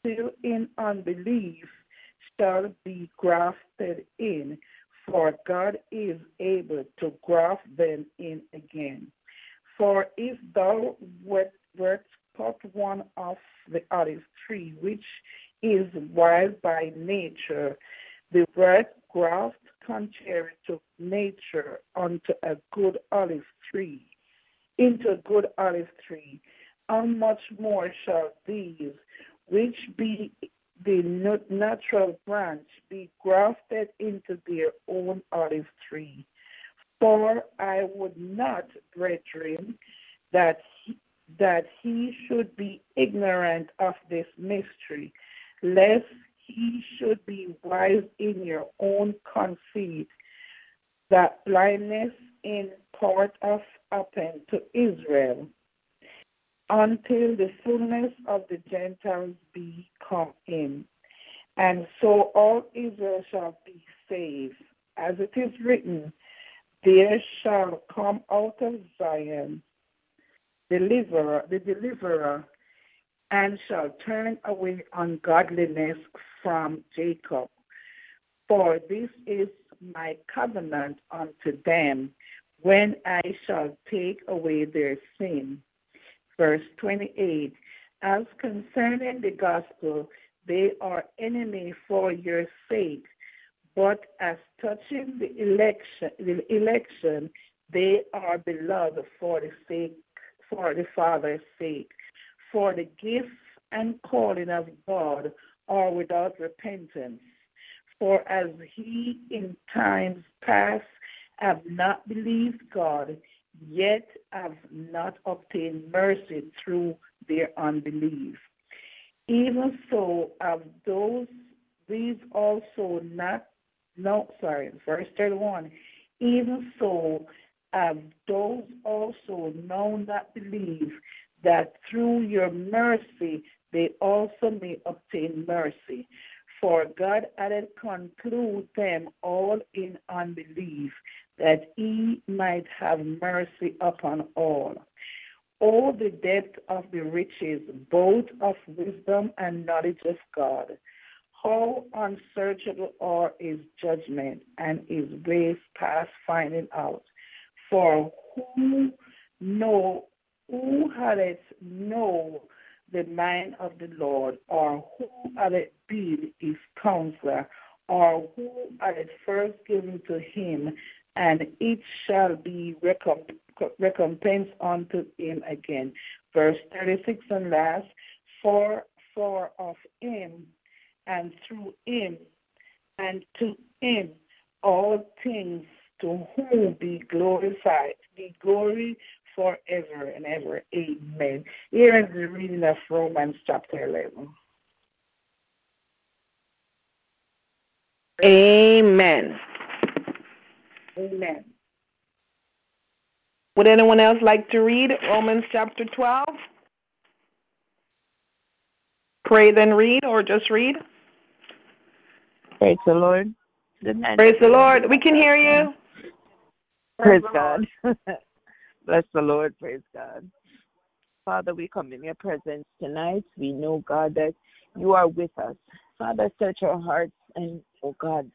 still in unbelief, shall be grafted in, for God is able to graft them in again. For if thou wert, cut one of the olive tree, which is wild by nature, the word graft contrary to nature unto a good olive tree, into a good olive tree, how much more shall these, which be the natural branch, be grafted into their own olive tree? For I would not, brethren, that he, that he should be ignorant of this mystery, lest he should be wise in your own conceit, that blindness in part of happened to Israel, until the fullness of the Gentiles be come in. And so all Israel shall be saved. As it is written, there shall come out of Zion deliverer, the deliverer, and shall turn away ungodliness from Jacob. For this is my covenant unto them when I shall take away their sin. Verse 28 As concerning the gospel, they are enemy for your sake, but as touching the election, the election, they are beloved for the sake, for the Father's sake. For the gifts and calling of God are without repentance. For as he in times past have not believed God, yet have not obtained mercy through their unbelief. Even so have those these also not no sorry, verse thirty one. Even so have those also now not believe that through your mercy they also may obtain mercy. For God had conclude them all in unbelief, that he might have mercy upon all. All the depth of the riches, both of wisdom and knowledge of God. How unsearchable are his judgment and his ways past finding out. For who know who had it know the mind of the Lord, or who had it been his counselor, or who had it first given to him, and it shall be recompensed unto him again. Verse 36 and last, for for of him and through him and to him all things to whom be glorified, be glory forever and ever. Amen. Here is the reading of Romans chapter 11. Amen. Amen. Would anyone else like to read Romans chapter 12? Pray then read, or just read? Praise the Lord. Good night. Praise the Lord. We can hear you. Praise God. Bless the Lord. Praise God. Father, we come in your presence tonight. We know, God, that you are with us. Father, search our hearts and, oh God,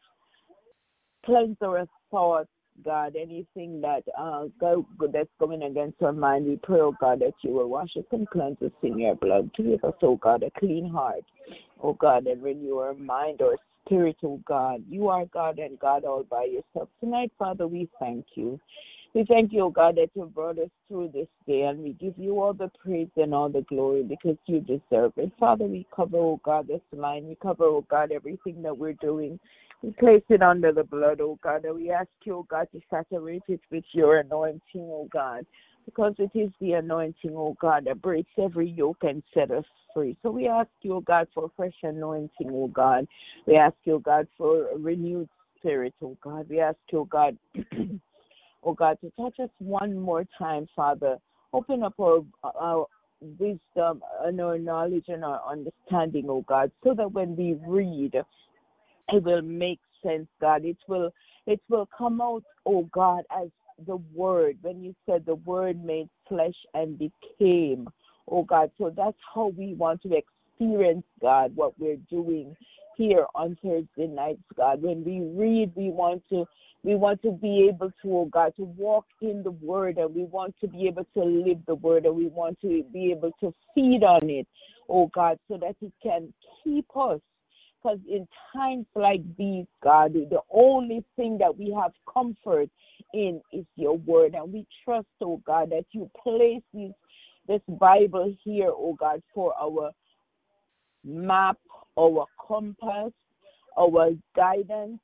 cleanse our thoughts, God. Anything that uh, go, that's coming against our mind, we pray, oh God, that you will wash us and cleanse us in your blood. Give us, oh God, a clean heart, oh God, and renew our mind, or spirit, oh God. You are God and God all by yourself. Tonight, Father, we thank you. We thank you, oh God, that you brought us through this day, and we give you all the praise and all the glory because you deserve it. Father, we cover, oh God, this line. We cover, oh God, everything that we're doing. We place it under the blood, oh God, and we ask you, oh God, to saturate it with your anointing, oh God, because it is the anointing, oh God, that breaks every yoke and set us free. So we ask you, oh God, for a fresh anointing, oh God. We ask you, oh God, for a renewed spirit, oh God. We ask you, oh God, oh God, to touch us one more time, Father. Open up our, our wisdom and our knowledge and our understanding, oh God, so that when we read, it will make sense, God. It will it will come out, oh God, as the word when you said the word made flesh and became, oh God. So that's how we want to experience, God, what we're doing here on Thursday nights, God. When we read, we want to we want to be able to, oh God, to walk in the word and we want to be able to live the word and we want to be able to feed on it, oh God, so that it can keep us because in times like these, God, the only thing that we have comfort in is your word. And we trust, oh God, that you place these, this Bible here, oh God, for our map, our compass, our guidance,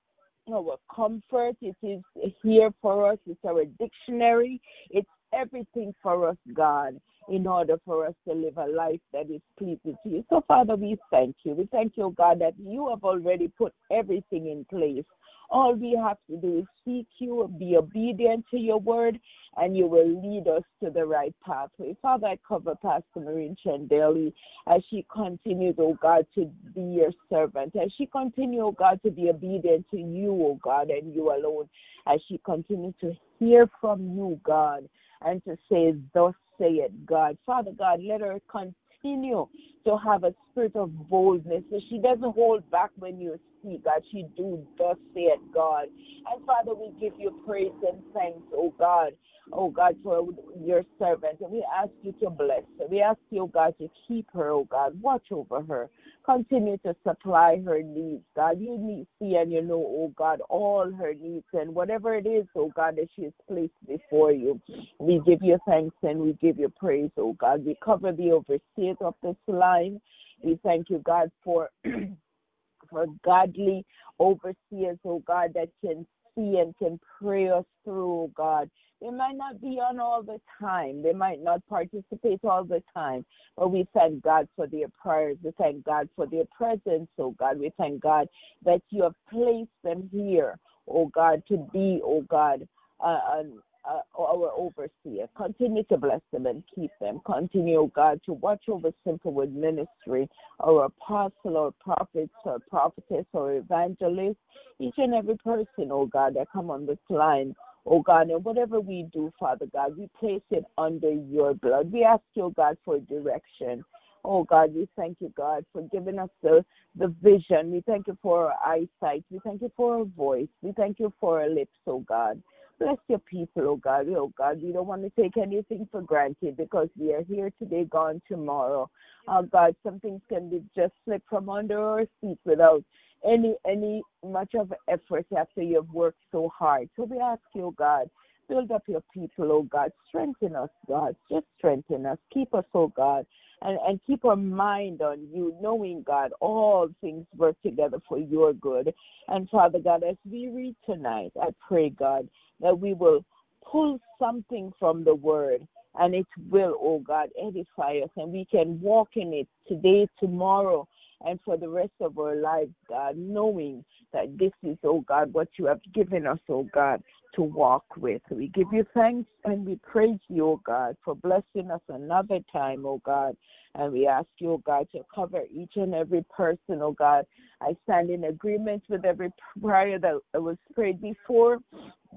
our comfort. It is here for us. It's our dictionary. It's everything for us, God in order for us to live a life that is pleasing to you. So, Father, we thank you. We thank you, God, that you have already put everything in place. All we have to do is seek you, be obedient to your word, and you will lead us to the right pathway. Father, I cover Pastor Maureen Chandeli as she continues, oh God, to be your servant, as she continues, oh God, to be obedient to you, oh God, and you alone, as she continues to hear from you, God, and to say, Thus say it, God. Father God, let her continue to have a spirit of boldness. So she doesn't hold back when you speak, God. She do thus say it, God. And Father, we give you praise and thanks, oh God oh God, for your servant. And we ask you to bless her. We ask you, oh God, to keep her, oh God. Watch over her. Continue to supply her needs, God. You need, see and you know, oh God, all her needs and whatever it is, oh God, that she has placed before you. We give you thanks and we give you praise, oh God. We cover the overseers of this line. We thank you, God, for for godly overseers, oh God, that can see and can pray us through, oh God. They might not be on all the time. They might not participate all the time. But we thank God for their prayers. We thank God for their presence, oh God. We thank God that you have placed them here, oh God, to be, oh God, uh, uh, our overseer. Continue to bless them and keep them. Continue, oh God, to watch over Simple Word Ministry, our apostle, our prophets, our prophetess, our evangelist, each and every person, oh God, that come on this line oh God, and whatever we do, Father God, we place it under your blood. We ask you, God, for direction. Oh God, we thank you, God, for giving us the, the vision. We thank you for our eyesight. We thank you for our voice. We thank you for our lips, oh God. Bless your people, oh God. Oh God, we don't want to take anything for granted because we are here today, gone tomorrow. Oh God, some things can be just slip from under our feet without any any much of effort after you've worked so hard. So we ask you, oh God, build up your people, oh God. Strengthen us, God. Just strengthen us. Keep us, oh God. And, and keep our mind on you, knowing, God, all things work together for your good. And Father God, as we read tonight, I pray, God, that we will pull something from the word and it will, oh God, edify us and we can walk in it today, tomorrow, and for the rest of our lives, God, knowing that this is, oh God, what you have given us, oh God, to walk with. We give you thanks and we praise you, oh God, for blessing us another time, oh God. And we ask you, oh God, to cover each and every person, oh God. I stand in agreement with every prayer that was prayed before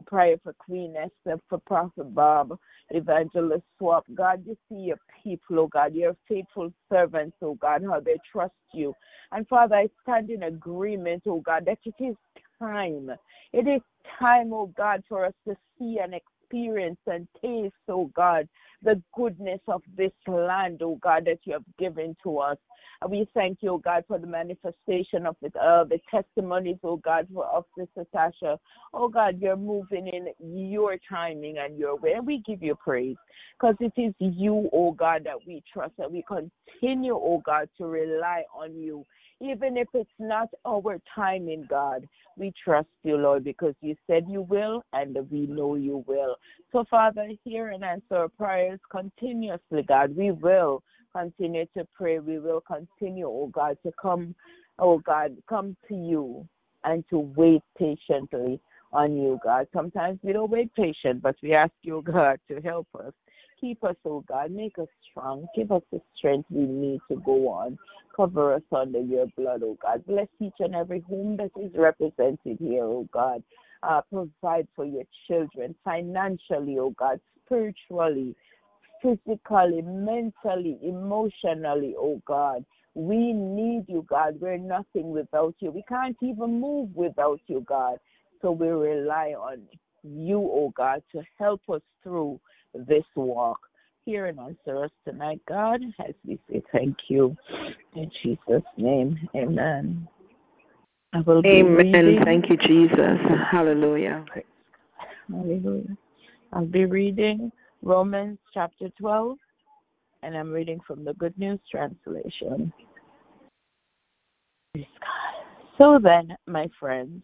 prayer for Queen Esther, for Prophet Bob, Evangelist Swap. God, you see your people, oh God, your faithful servants, oh God, how they trust you. And Father, I stand in agreement, oh God, that it is time. It is time, oh God, for us to see and experience and taste, oh God, the goodness of this land, oh God, that you have given to us. And we thank you, oh God, for the manifestation of it, uh, the testimonies, oh God, for, of Sister Tasha. Oh God, you're moving in your timing and your way. And we give you praise because it is you, oh God, that we trust and we continue, oh God, to rely on you even if it's not our timing, God, we trust you, Lord, because you said you will and we know you will. So, Father, hear and answer our prayers continuously, God. We will continue to pray. We will continue, oh God, to come, oh God, come to you and to wait patiently on you, God. Sometimes we don't wait patient, but we ask you, God, to help us Keep us, oh God. Make us strong. Give us the strength we need to go on. Cover us under your blood, oh God. Bless each and every home that is represented here, oh God. Uh, provide for your children financially, oh God, spiritually, physically, mentally, emotionally, oh God. We need you, God. We're nothing without you. We can't even move without you, God. So we rely on you, oh God, to help us through this walk. here and answer us tonight, God, as we say thank you. In Jesus' name, amen. I will amen. Thank you, Jesus. Hallelujah. Hallelujah. I'll be reading Romans chapter 12, and I'm reading from the Good News Translation. So then, my friends,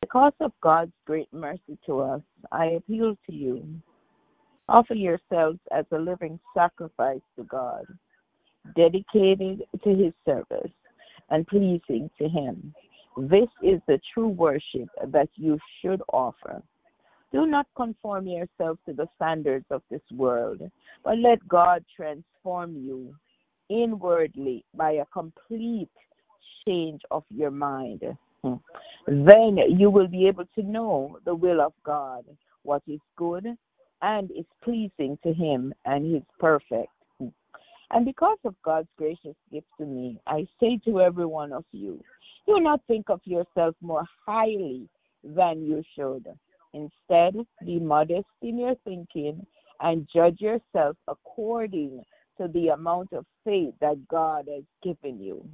because of God's great mercy to us, I appeal to you Offer yourselves as a living sacrifice to God, dedicated to His service and pleasing to Him. This is the true worship that you should offer. Do not conform yourself to the standards of this world, but let God transform you inwardly by a complete change of your mind. Then you will be able to know the will of God, what is good and is pleasing to him and is perfect. And because of God's gracious gift to me, I say to every one of you, do not think of yourself more highly than you should. Instead, be modest in your thinking and judge yourself according to the amount of faith that God has given you.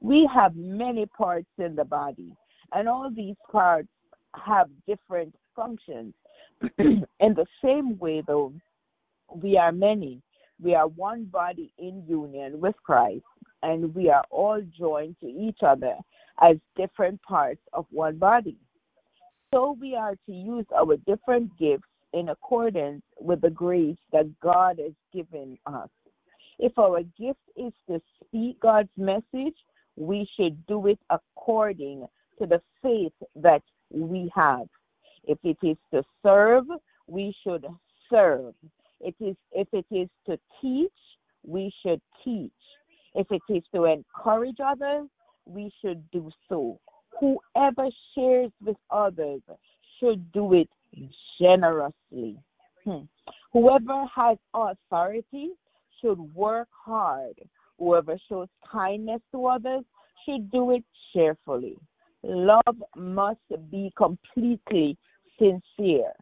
We have many parts in the body, and all these parts have different functions. in the same way, though, we are many. We are one body in union with Christ, and we are all joined to each other as different parts of one body. So we are to use our different gifts in accordance with the grace that God has given us. If our gift is to speak God's message, we should do it according to the faith that we have. If it is to serve, we should serve. It is if it is to teach, we should teach. If it is to encourage others, we should do so. Whoever shares with others should do it generously. Hmm. Whoever has authority should work hard. Whoever shows kindness to others should do it cheerfully. Love must be completely sincere.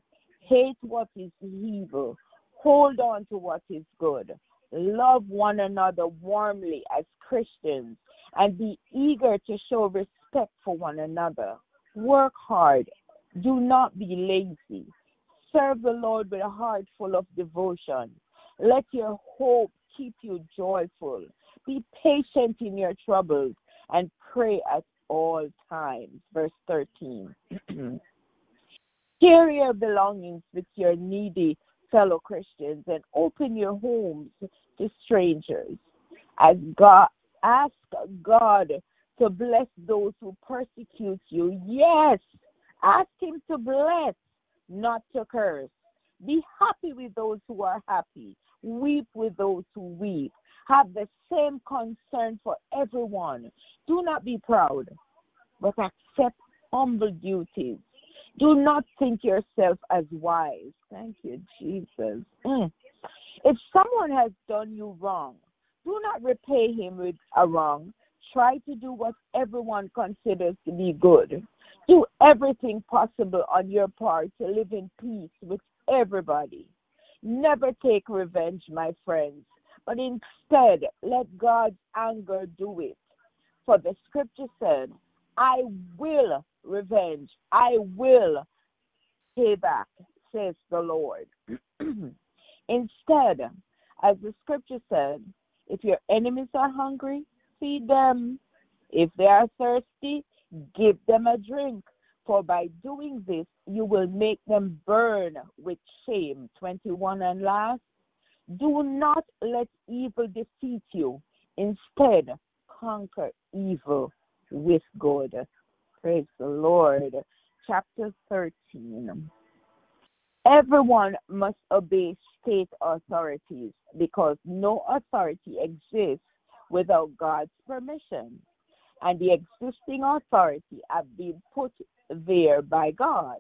Hate what is evil. Hold on to what is good. Love one another warmly as Christians and be eager to show respect for one another. Work hard. Do not be lazy. Serve the Lord with a heart full of devotion. Let your hope keep you joyful. Be patient in your troubles and pray at all times. Verse 13. Share your belongings with your needy fellow Christians and open your homes to strangers. As God ask God to bless those who persecute you. Yes, ask him to bless, not to curse. Be happy with those who are happy. Weep with those who weep. Have the same concern for everyone. Do not be proud, but accept humble duties. Do not think yourself as wise. Thank you, Jesus. Mm. If someone has done you wrong, do not repay him with a wrong. Try to do what everyone considers to be good. Do everything possible on your part to live in peace with everybody. Never take revenge, my friends, but instead let God's anger do it. For the scripture said, I will revenge, I will pay back, says the Lord. instead, as the scripture said, if your enemies are hungry, feed them. If they are thirsty, give them a drink. For by doing this, you will make them burn with shame. 21 and last, do not let evil defeat you. Instead, conquer evil with good. Praise the Lord. Chapter 13. Everyone must obey state authorities because no authority exists without God's permission. And the existing authority have been put there by God.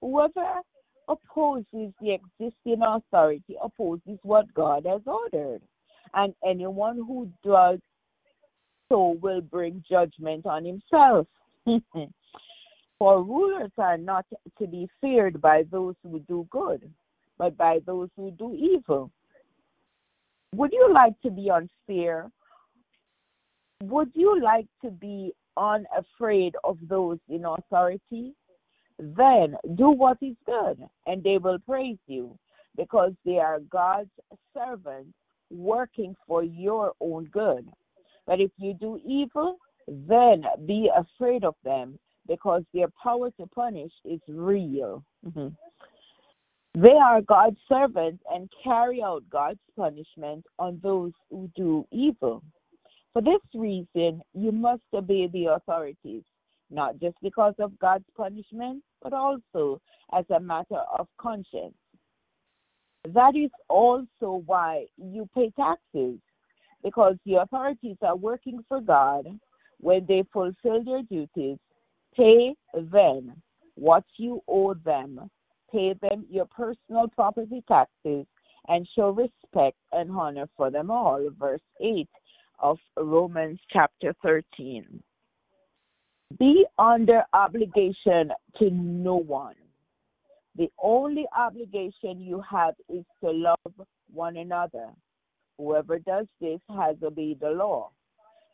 Whoever opposes the existing authority opposes what God has ordered. And anyone who does so will bring judgment on himself. For rulers are not to be feared by those who do good, but by those who do evil. Would you like to be unfair? Would you like to be unafraid of those in authority? Then do what is good, and they will praise you, because they are God's servants working for your own good. But if you do evil, then be afraid of them, because their power to punish is real. Mm-hmm. They are God's servants and carry out God's punishment on those who do evil. For this reason, you must obey the authorities, not just because of God's punishment, but also as a matter of conscience. That is also why you pay taxes, because the authorities are working for God when they fulfill their duties. Pay them what you owe them pay them your personal property taxes, and show respect and honor for them all. Verse 8 of Romans chapter 13. Be under obligation to no one. The only obligation you have is to love one another. Whoever does this has obeyed the law.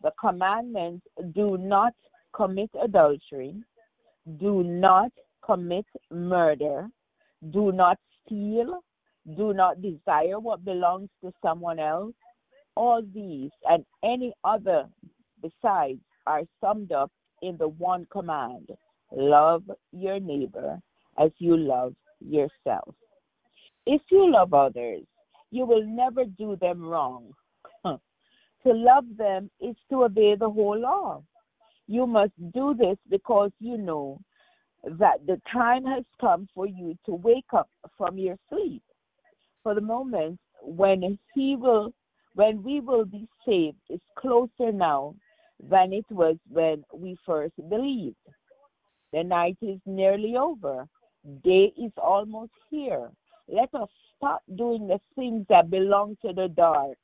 The commandments do not commit adultery, do not commit murder, do not steal, do not desire what belongs to someone else. All these and any other besides are summed up in the one command love your neighbor as you love yourself. If you love others, you will never do them wrong. To love them is to obey the whole law. You must do this because you know that the time has come for you to wake up from your sleep. For the moment when he will when we will be saved is closer now than it was when we first believed. The night is nearly over. Day is almost here. Let us stop doing the things that belong to the dark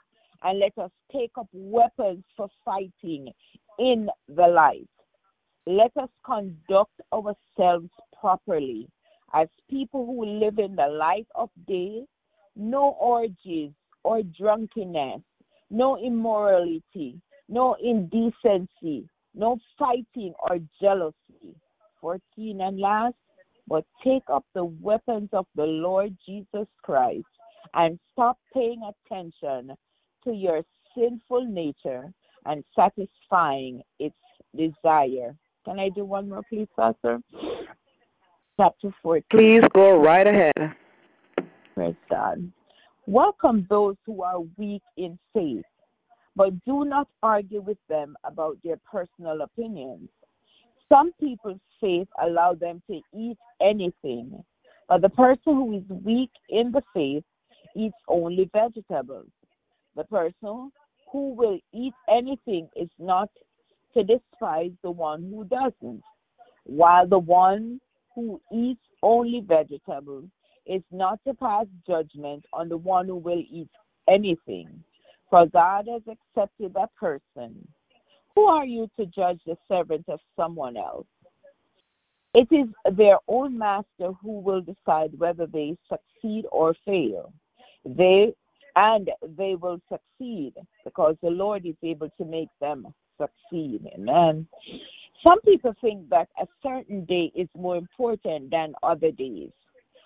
and let us take up weapons for fighting in the light. Let us conduct ourselves properly as people who live in the light of day, no orgies or drunkenness, no immorality, no indecency, no fighting or jealousy. 14 and last, but take up the weapons of the Lord Jesus Christ and stop paying attention to your sinful nature and satisfying its desire can I do one more, please, Pastor? Chapter 14. Please go right ahead. Praise God. Welcome those who are weak in faith, but do not argue with them about their personal opinions. Some people's faith allow them to eat anything, but the person who is weak in the faith eats only vegetables. The person who will eat anything is not to despise the one who doesn't, while the one who eats only vegetables is not to pass judgment on the one who will eat anything, for God has accepted that person. Who are you to judge the servant of someone else? It is their own master who will decide whether they succeed or fail. They and they will succeed because the Lord is able to make them succeed. Amen. Some people think that a certain day is more important than other days,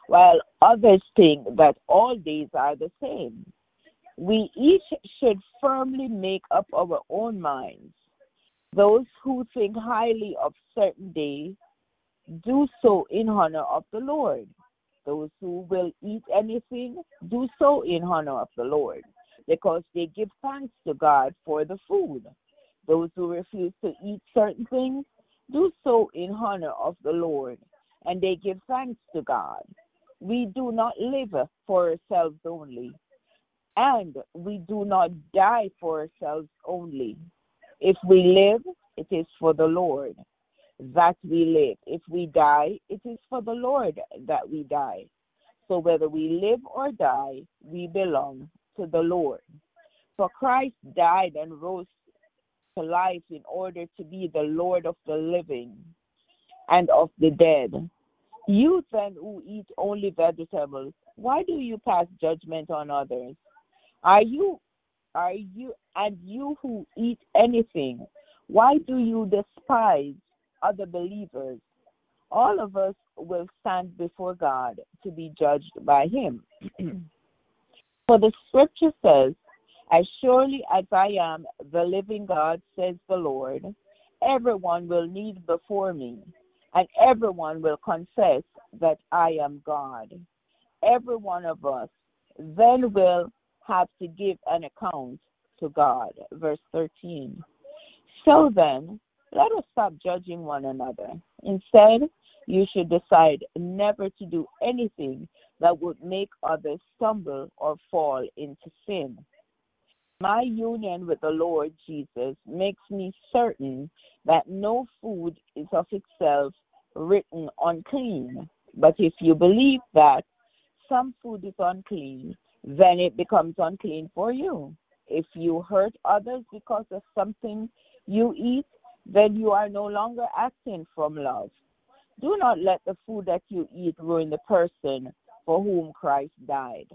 while others think that all days are the same. We each should firmly make up our own minds. Those who think highly of certain days do so in honor of the Lord. Those who will eat anything do so in honor of the Lord, because they give thanks to God for the food. Those who refuse to eat certain things do so in honor of the Lord, and they give thanks to God. We do not live for ourselves only, and we do not die for ourselves only. If we live, it is for the Lord that we live. If we die, it is for the Lord that we die. So whether we live or die, we belong to the Lord. For Christ died and rose to life in order to be the Lord of the living and of the dead. You then who eat only vegetables, why do you pass judgment on others? Are you are you and you who eat anything, why do you despise other believers? All of us will stand before God to be judged by him. For the scripture says, As surely as I am the living God, says the Lord, everyone will kneel before me, and everyone will confess that I am God. Every one of us then will have to give an account to God. Verse 13. So then, let us stop judging one another. Instead, you should decide never to do anything that would make others stumble or fall into sin. My union with the Lord Jesus makes me certain that no food is of itself written unclean. But if you believe that some food is unclean, then it becomes unclean for you. If you hurt others because of something you eat, then you are no longer acting from love. Do not let the food that you eat ruin the person for whom Christ died.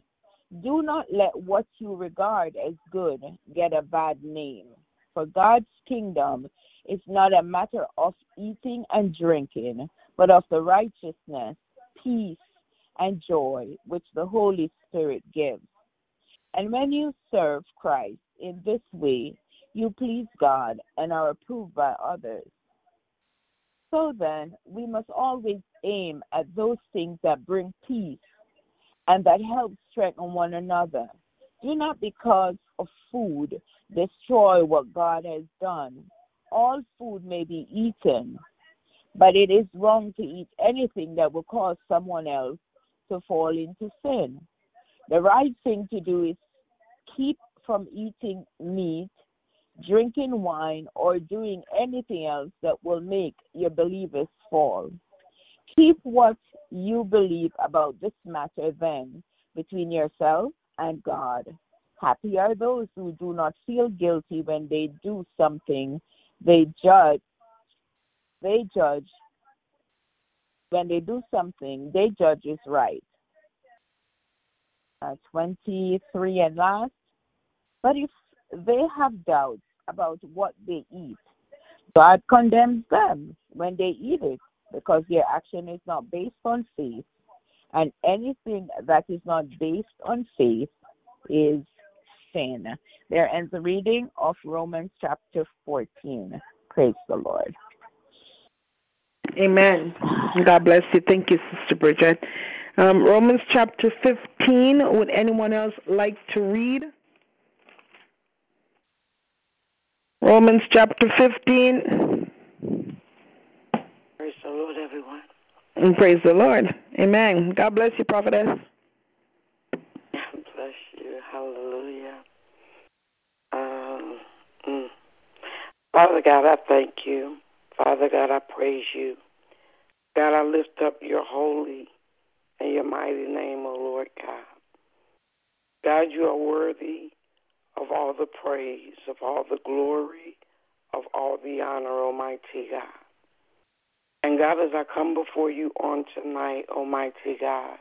Do not let what you regard as good get a bad name. For God's kingdom is not a matter of eating and drinking, but of the righteousness, peace, and joy which the Holy Spirit gives. And when you serve Christ in this way, you please God and are approved by others. So then, we must always aim at those things that bring peace and that help strengthen one another. Do not, because of food, destroy what God has done. All food may be eaten, but it is wrong to eat anything that will cause someone else to fall into sin. The right thing to do is keep from eating meat, drinking wine, or doing anything else that will make your believers fall. Keep what you believe about this matter then between yourself and God. Happy are those who do not feel guilty when they do something they judge they judge when they do something they judge is right. Uh, 23 and last. But if they have doubts about what they eat, God condemns them when they eat it because their action is not based on faith. And anything that is not based on faith is sin. There ends the reading of Romans chapter 14. Praise the Lord. Amen. God bless you. Thank you, Sister Bridget. Um, Romans chapter 15. Would anyone else like to read? Romans chapter 15. Praise the Lord, everyone. And praise the Lord. Amen. God bless you, prophetess. God Bless you. Hallelujah. Um, mm. Father God, I thank you. Father God, I praise you. God, I lift up your holy and your mighty name, O Lord God. God, you are worthy of all the praise, of all the glory, of all the honor, Almighty God. And God, as I come before you on tonight, Almighty God,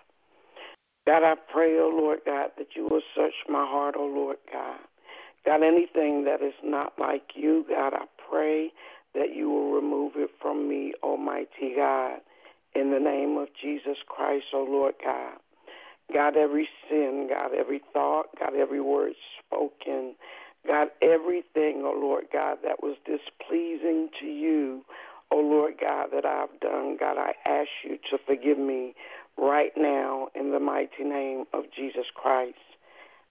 God, I pray, oh Lord God, that you will search my heart, oh Lord God. God, anything that is not like you, God, I pray that you will remove it from me, Almighty God, in the name of Jesus Christ, oh Lord God. God, every sin, God, every thought, God, every word spoken, God, everything, oh Lord God, that was displeasing to you, oh Lord God, that I've done, God, I ask you to forgive me right now in the mighty name of Jesus Christ.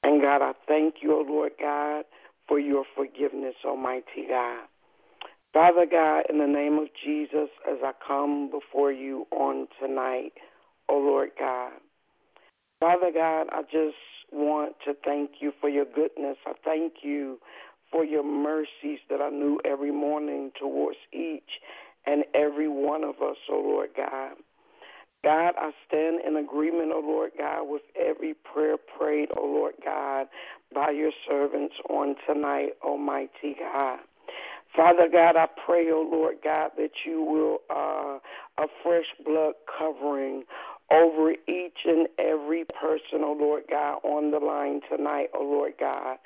And God, I thank you, oh Lord God, for your forgiveness, Almighty God. Father God, in the name of Jesus, as I come before you on tonight, oh Lord God. Father God, I just want to thank you for your goodness. I thank you for your mercies that I knew every morning towards each and every one of us, oh Lord God. God, I stand in agreement, oh Lord God, with every prayer prayed, oh Lord God, by your servants on tonight, Almighty God. Father God, I pray, oh Lord God, that you will uh, a fresh blood covering over each and every person, oh Lord God, on the line tonight, oh Lord God.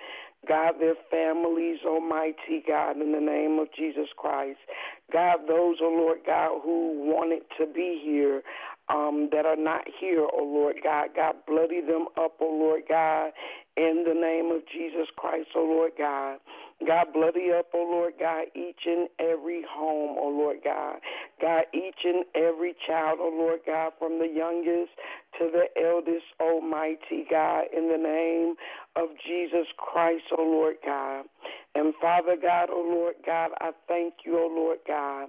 God, their families, Almighty God, in the name of Jesus Christ. God, those, oh Lord God, who wanted to be here, um, that are not here, oh Lord God. God, bloody them up, oh Lord God, in the name of Jesus Christ, oh Lord God. God, bloody up, oh Lord God, each and every home, oh Lord God. God, each and every child, oh Lord God, from the youngest to the eldest, almighty God, in the name of Jesus Christ, oh Lord God. And Father God, oh Lord God, I thank you, oh Lord God,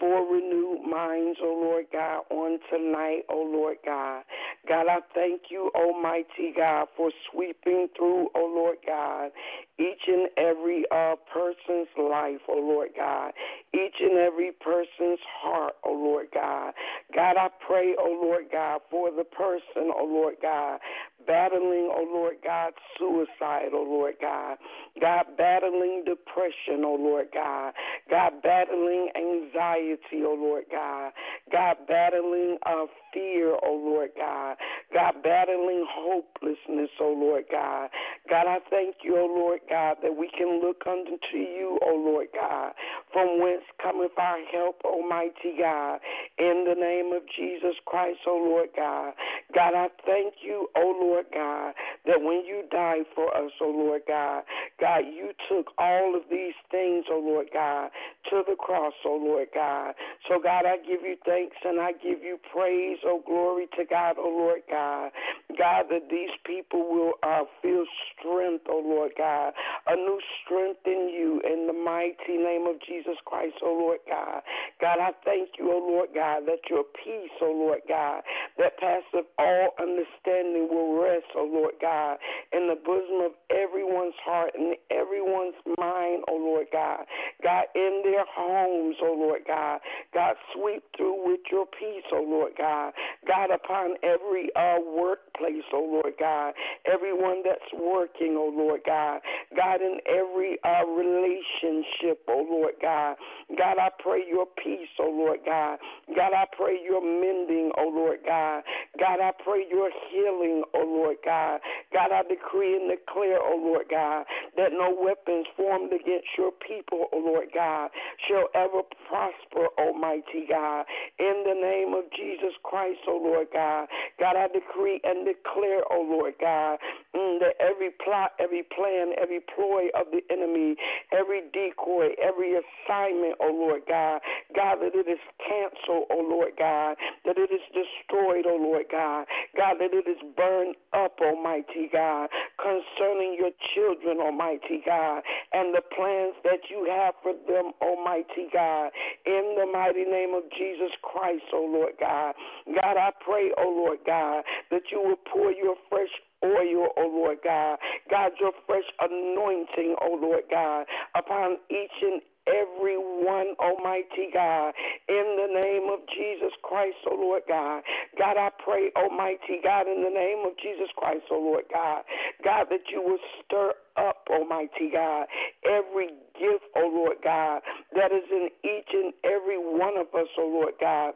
for renewed minds, O Lord God, on tonight, O Lord God. God, I thank you, Almighty God, for sweeping through, O Lord God, each and every uh, person's life, O Lord God, each and every person's heart, O Lord God. God, I pray, O Lord God, for the person, O Lord God, battling, oh Lord God, suicide, oh Lord God. God, battling depression, oh Lord God. God, battling anxiety, oh Lord God. God, battling uh, fear, oh Lord God. God, battling hopelessness, oh Lord God. God, I thank you, oh Lord God, that we can look unto you, O Lord God, from whence cometh our help, Almighty God, in the name of Jesus Christ, O Lord God. God, I thank you, O Lord God, that when you died for us, O Lord God, God, you took all of these things, O Lord God, to the cross, O Lord God. So, God, I give you thanks and I give you praise, O glory to God, O Lord God. God, that these people will uh, feel strength, O Lord God, a new strength in you in the mighty name of Jesus Christ, oh Lord God. God, I thank you, oh Lord God, that your peace, oh Lord God, that passeth all understanding will rest, oh Lord God, in the bosom of everyone's heart and everyone's mind, oh Lord God. God, in their homes, oh Lord God. God, sweep through with your peace, oh Lord God. God, upon every uh, workplace, oh Lord God. Everyone that's working, oh Lord God. God, in every uh, relationship, oh Lord God. God, I pray your peace, oh Lord God. God, I pray your mending, oh Lord God. God, I pray your healing, oh Lord God. God, I decree and declare, oh Lord God, that no weapons formed against your people, oh Lord God, shall ever prosper, Almighty God. In the name of Jesus Christ, oh Lord God. God, I decree and declare, oh Lord God, mm, that every plot, every plan, every ploy of the enemy, every decoy, every assignment, oh Lord God, God, that it is canceled, oh Lord God, that it is destroyed, oh Lord God, God, that it is burned up, Almighty God, concerning your children, Almighty God, and the plans that you have for them, Almighty God, in the mighty name of Jesus Christ, oh Lord God. God, I pray, oh Lord God, that you will pour your fresh oil, oh Lord God. God, your fresh anointing, oh Lord God, upon each and every one, Almighty God, in the name of Jesus Christ, oh Lord God. God, I pray, Almighty God, in the name of Jesus Christ, oh Lord God, God, that you will stir up, Almighty God, every gift, oh Lord God, that is in each and every one of us, oh Lord God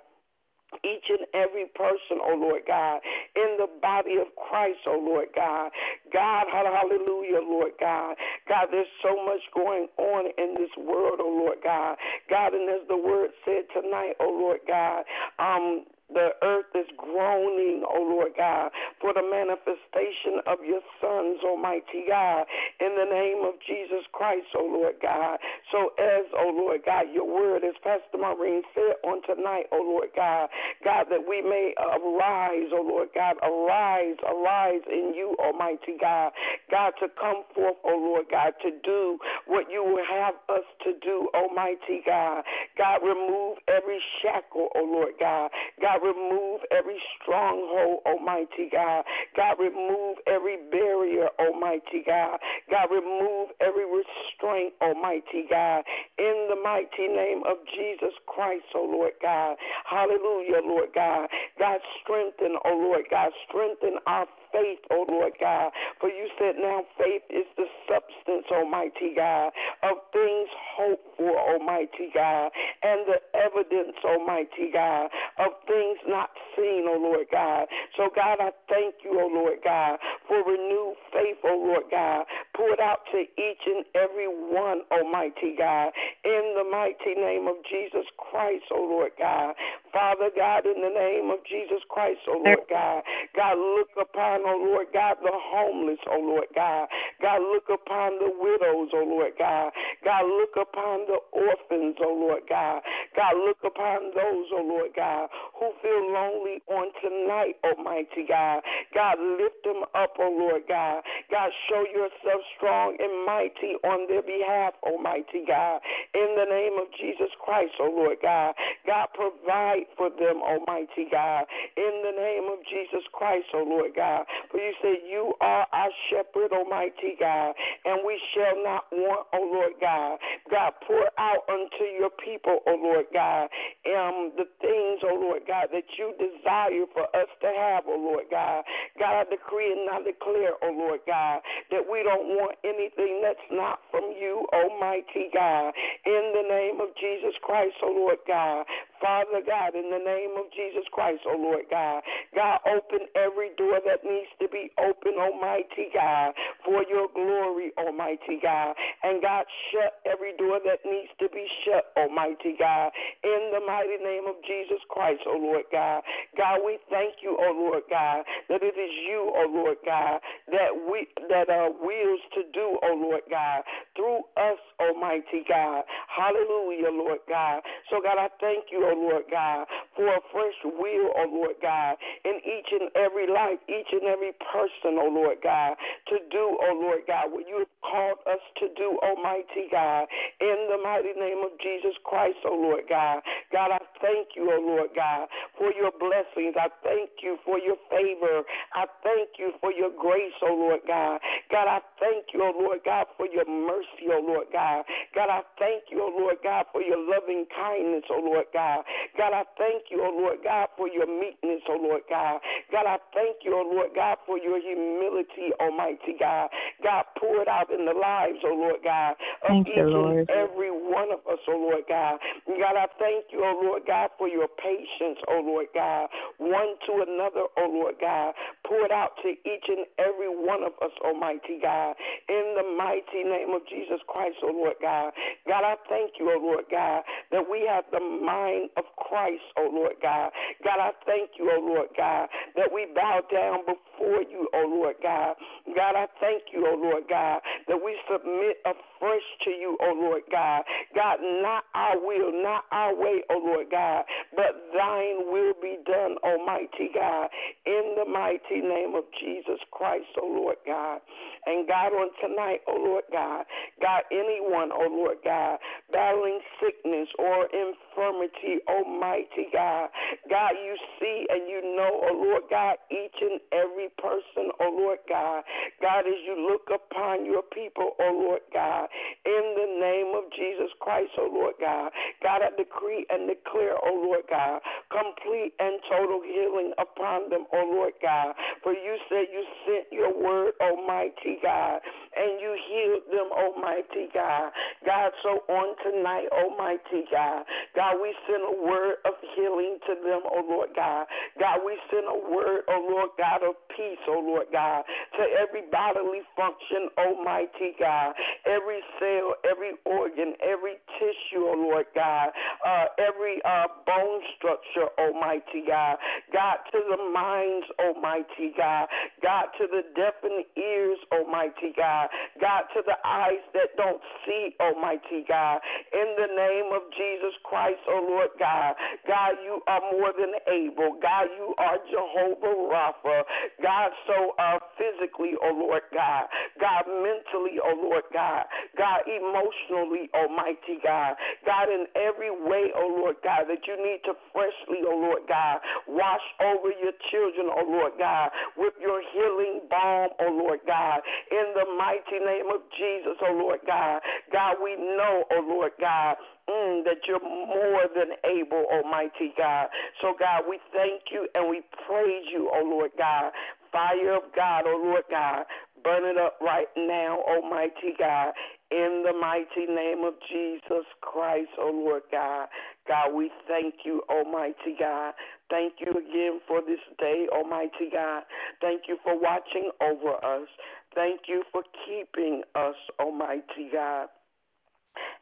each and every person, oh Lord God, in the body of Christ, oh Lord God. God, hallelujah, Lord God. God, there's so much going on in this world, oh Lord God. God, and as the word said tonight, oh Lord God, um, the earth is groaning, O oh Lord God, for the manifestation of your sons, Almighty God, in the name of Jesus Christ, O oh Lord God. So as, O oh Lord God, your word, as Pastor Maureen said on tonight, O Lord God, God, that we may arise, O Lord God, arise, arise in you, Almighty God, God, to come forth, O Lord God, to do what you will have us to do, Almighty God. God, remove every shackle, O Lord God. God, remove every stronghold, Almighty God. God, remove every barrier, Almighty God. God, remove every restraint, Almighty God. In the mighty name of Jesus Christ, oh Lord God. Hallelujah, Lord God. God, strengthen, oh Lord God. Strengthen our faith, oh Lord God. For you said now faith is the substance, Almighty God, of things hoped for, Almighty God, and the evidence, Almighty God, of things not seen, oh Lord God. So, God, I thank you, oh Lord God, for renewed faith, oh Lord God, poured out to each and every one, Almighty God, in the mighty name of Jesus Christ, O Lord God. Father God, in the name of Jesus Christ, O Lord God, God, look upon, oh Lord God, the homeless, O Lord God. God, look upon the widows, O Lord God. God, look upon the orphans, oh Lord God. God, look upon those, oh Lord God, who feel lonely on tonight, Almighty God. God, lift them up, oh Lord God. God, show yourself strong and mighty on their behalf, Almighty God. In the name of Jesus Christ, oh Lord God. God, provide for them, Almighty God. In the name of Jesus Christ, oh Lord God. For you say, You are our shepherd, Almighty God, and we shall not want, oh Lord God. God, pour out unto your people, oh Lord God, um, the things, oh Lord God, that you desire for us to have, oh Lord God. God, I decree and I declare, oh Lord God, that we don't want anything that's not from you, Almighty God. In the name of Jesus Christ, oh Lord God. Father God, in the name of Jesus Christ, oh Lord God. God, open every door that needs to be open, Almighty God, for your glory, Almighty God. And God, shut every door that needs to be shut, Almighty God. In the mighty name of Jesus Christ, oh Lord God. God, we thank you, oh Lord God, that it is you, oh Lord God, that we that are wills to do, oh Lord God, through us, Almighty God. Hallelujah, Lord God. So God, I thank you, oh Lord God, for a fresh will, oh Lord God, in each and every life, each and every person, oh Lord God, to do, oh Lord God, what you have called us to do, Almighty God, in the mighty name of Jesus Christ, oh Lord God. God, I thank you, oh Lord God, for your blessings. I thank you for your favor. I thank you for your grace, oh Lord God. God, I thank you, oh Lord God, for your mercy, oh Lord God. God, I thank you, oh Lord God, for your loving kindness, oh Lord God. God, I thank you, oh Lord God, for your meekness, oh Lord God. God, I thank you, oh Lord God, for your humility, Almighty God. God, pour it out in the lives, oh Lord God, of Thank each and every one of us, oh Lord God. God, I thank you, oh Lord God, for your patience, oh Lord God, one to another, oh Lord God. Pour it out to each and every one of us, Almighty God, in the mighty name of Jesus Christ, oh Lord God. God, I thank you, oh Lord God, that we have the mind of Christ, Lord God. God, I thank you, oh Lord God, that we bow down before you, oh Lord God. God, I thank you, oh Lord God, that we submit afresh to you, O Lord God. God, not our will, not our way, O Lord God, but thine will be done, Almighty God, in the mighty name of Jesus Christ, O Lord God. And God, on tonight, O Lord God, God, anyone, oh Lord God, battling sickness or infirmity, Almighty God, God, you see and you know, O Lord God, each and every person, O Lord God, God, as you look upon your people, O Lord God, in the name of Jesus Christ, oh Lord God, God, I decree and declare, oh Lord God, complete and total healing upon them, oh Lord God. For you said you sent your word, Almighty God, and you healed them, Almighty God. God, so on tonight, Almighty God, God, we send a word of healing to them, oh Lord God. God, we send a word, oh Lord God, of peace, oh Lord God, to every bodily function, Almighty God, every cell, every organ, every tissue, oh Lord God, uh, every uh, bone structure, Almighty God. God, to the minds, Almighty God. God, to the deafened ears, Almighty God. God, to the eyes that don't see, Almighty God. In the name of Jesus Christ, oh Lord God. God, you are more than able. God, you are Jehovah Rapha. God, so uh, physically, oh Lord God. God, mentally, oh Lord God. God, emotionally, Almighty God. God, in every way, oh Lord God, that you need to freshly, oh Lord God, wash over your children, oh Lord God, with your healing balm, oh Lord God, in the mighty name of Jesus, oh Lord God. God, we know, oh Lord God, mm, that you're more than able, Almighty God. So, God, we thank you and we praise you, oh Lord God. Fire of God, oh Lord God, burn it up right now, Almighty God, in the mighty name of Jesus Christ, oh Lord God. God, we thank you, Almighty God. Thank you again for this day, Almighty God. Thank you for watching over us. Thank you for keeping us, Almighty God.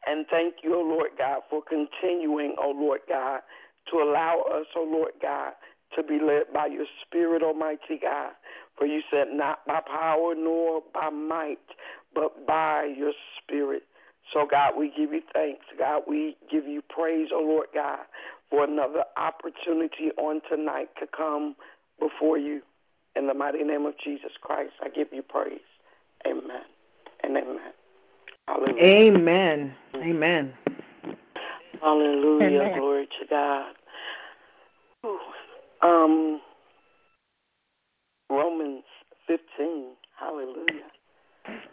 And thank you, O Lord God, for continuing, O Lord God, to allow us, O Lord God, to be led by your Spirit, Almighty God. For you said, not by power nor by might, but by your Spirit. So, God, we give you thanks. God, we give you praise, O Lord God, for another opportunity on tonight to come before you. In the mighty name of Jesus Christ, I give you praise. Amen and amen. Hallelujah. Amen. Amen. Hallelujah. Amen. Glory to God. Um, Romans 15. Hallelujah.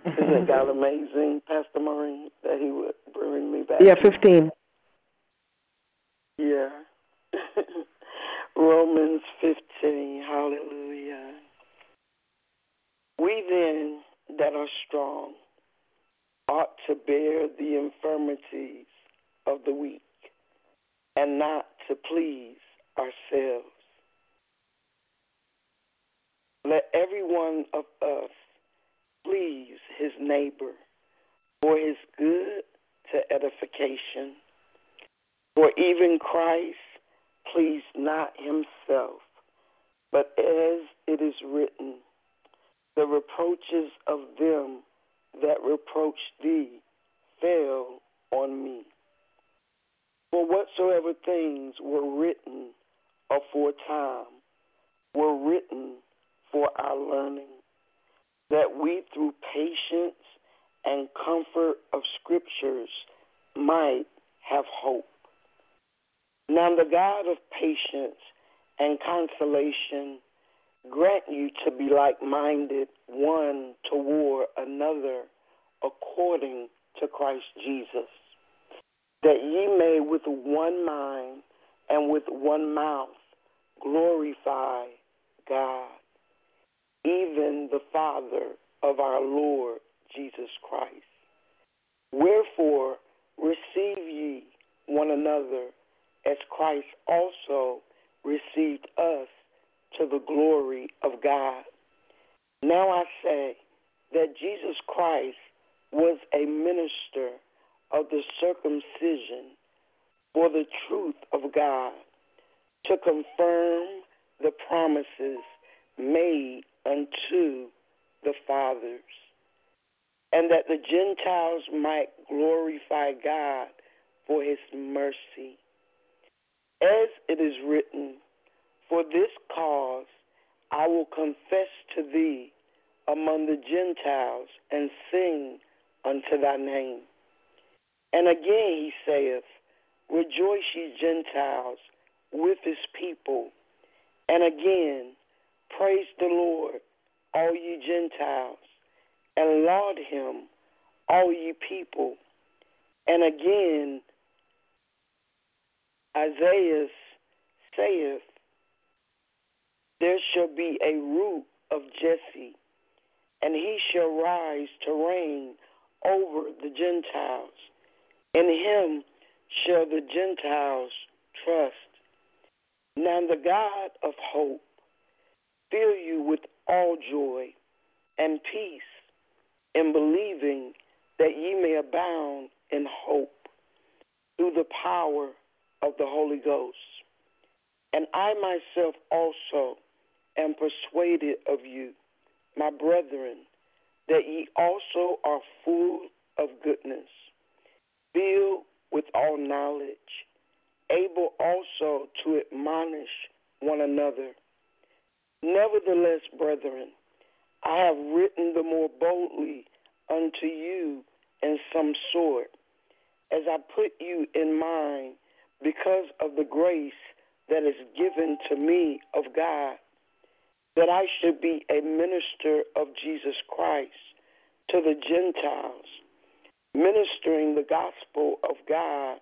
Isn't God amazing, Pastor Maureen, that he would bring me back? Yeah, 15. Yeah. Romans 15. Hallelujah. We then that are strong ought to bear the infirmities of the weak and not to please ourselves. Let every one of us please his neighbor for his good to edification. For even Christ pleased not himself, but as it is written, the reproaches of them that reproached thee fell on me. For whatsoever things were written aforetime were written for our learning, that we through patience and comfort of scriptures might have hope. Now the God of patience and consolation grant you to be like minded one toward another according to Christ Jesus, that ye may with one mind and with one mouth glorify God, even the Father of our Lord Jesus Christ. Wherefore receive ye one another as Christ also received us to the glory of God. Now I say that Jesus Christ was a minister of the circumcision for the truth of God to confirm the promises made unto the fathers, and that the Gentiles might glorify God for his mercy. As it is written, for this cause I will confess to thee among the Gentiles and sing unto thy name. And again he saith, Rejoice, ye Gentiles, with his people. And again, praise the Lord, all ye Gentiles, and laud him, all ye people. And again, Isaiah saith, there shall be a root of Jesse, and he shall rise to reign over the Gentiles. In him shall the Gentiles trust. Now the God of hope fill you with all joy and peace in believing that ye may abound in hope through the power of the Holy Ghost. And I myself also am persuaded of you, my brethren, that ye also are full of goodness, filled with all knowledge, able also to admonish one another. Nevertheless, brethren, I have written the more boldly unto you in some sort, as I put you in mind because of the grace that is given to me of God, that I should be a minister of Jesus Christ to the Gentiles, ministering the gospel of God,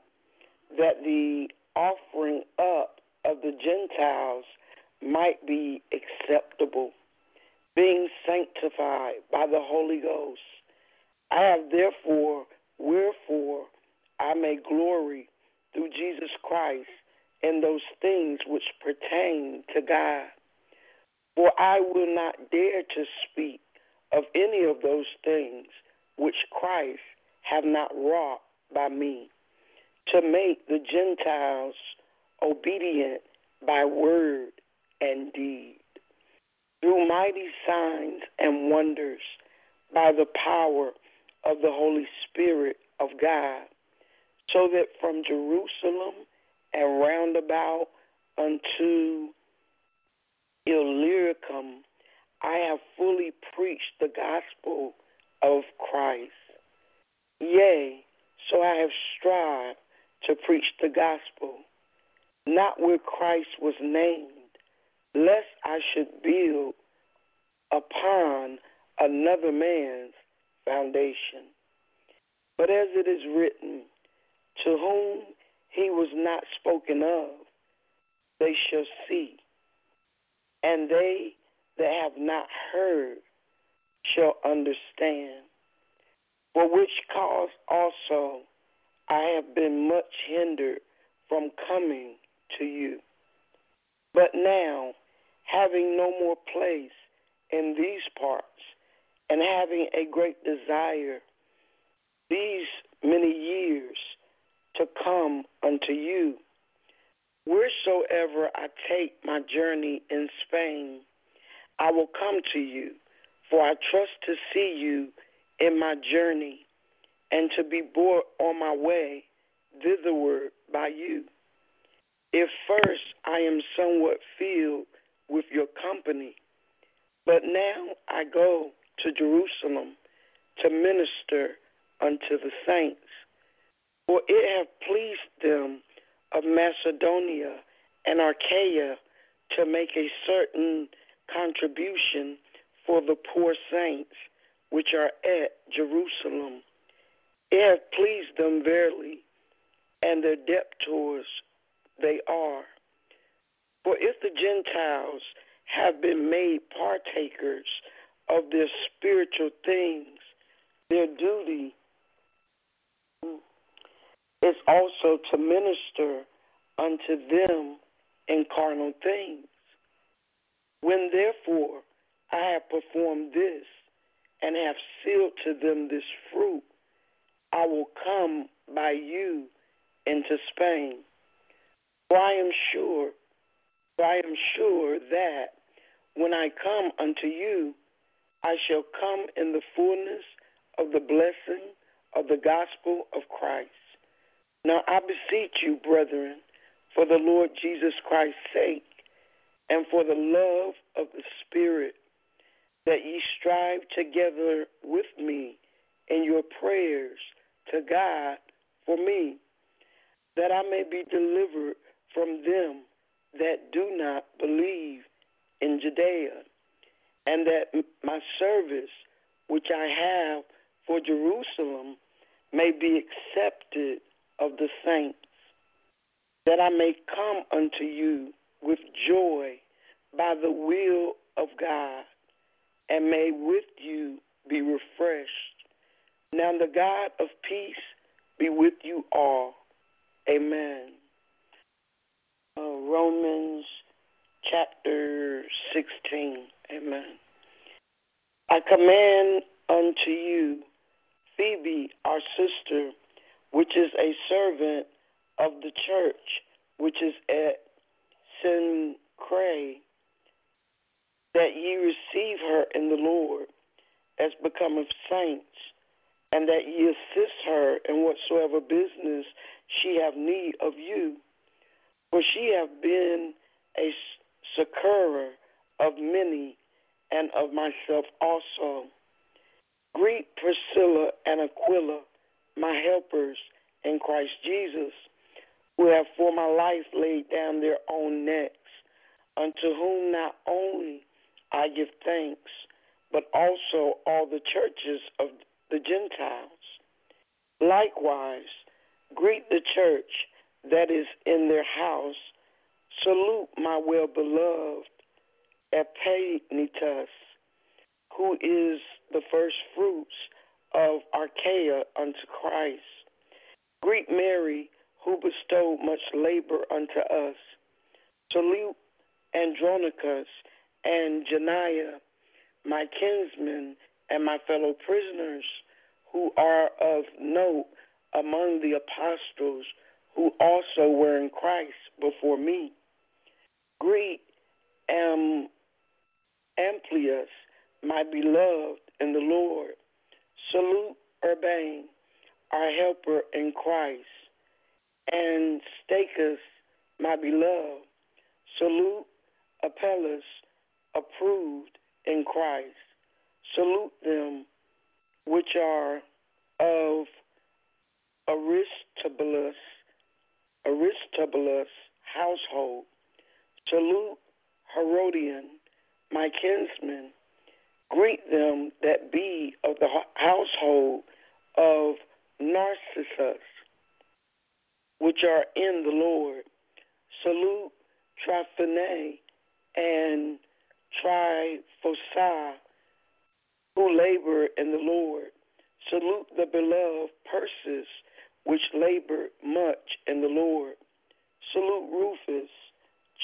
that the offering up of the Gentiles might be acceptable, being sanctified by the Holy Ghost. I have therefore, wherefore, I may glory through Jesus Christ in those things which pertain to God. For I will not dare to speak of any of those things which Christ have not wrought by me, to make the Gentiles obedient by word and deed, through mighty signs and wonders, by the power of the Holy Spirit of God, so that from Jerusalem and round about unto Illyricum I have fully preached the gospel of Christ. Yea, so I have strived to preach the gospel, not where Christ was named, lest I should build upon another man's foundation. But as it is written, to whom he was not spoken of, they shall see, and they that have not heard shall understand. For which cause also I have been much hindered from coming to you. But now, having no more place in these parts, and having a great desire these many years to come unto you, wheresoever I take my journey in Spain, I will come to you, for I trust to see you in my journey and to be brought on my way thitherward by you. If first I am somewhat filled with your company, but now I go to Jerusalem to minister unto the saints. For it hath pleased them of Macedonia and Achaia to make a certain contribution for the poor saints which are at Jerusalem. It hath pleased them verily, and their debtors they are. For if the Gentiles have been made partakers of their spiritual things, their duty is also to minister unto them in carnal things. When therefore I have performed this and have sealed to them this fruit, I will come by you into Spain. For I am sure, I am sure that when I come unto you, I shall come in the fullness of the blessing of the gospel of Christ. Now I beseech you, brethren, for the Lord Jesus Christ's sake, and for the love of the Spirit, that ye strive together with me in your prayers to God for me, that I may be delivered from them that do not believe in Judea, and that my service which I have for Jerusalem may be accepted of the saints, that I may come unto you with joy by the will of God, and may with you be refreshed. Now the God of peace be with you all. Amen. Romans chapter 16. Amen. I command unto you Phoebe, our sister, which is a servant of the church, which is at Cenchreae, that ye receive her in the Lord as becometh saints, and that ye assist her in whatsoever business she have need of you. For she hath been a succorer of many and of myself also. Greet Priscilla and Aquila, my helpers in Christ Jesus, who have for my life laid down their own necks, unto whom not only I give thanks, but also all the churches of the Gentiles. Likewise, greet the church that is in their house. Salute my well beloved Epaenetus, who is the first fruits of Achaia unto Christ. Greet Mary, who bestowed much labor unto us. Salute Andronicus and Junia, my kinsmen and my fellow prisoners, who are of note among the apostles who also were in Christ before me. Greet Am Amplias, my beloved in the Lord. Salute Urbane, our helper in Christ, and Stachys, my beloved. Salute Apelles, approved in Christ. Salute them which are of Aristobulus, Aristobulus household. Salute Herodion, my kinsman. Greet them that be of the household of Narcissus, which are in the Lord. Salute Tryphena and Tryphosa, who labor in the Lord. Salute the beloved Persis, which labor much in the Lord. Salute Rufus,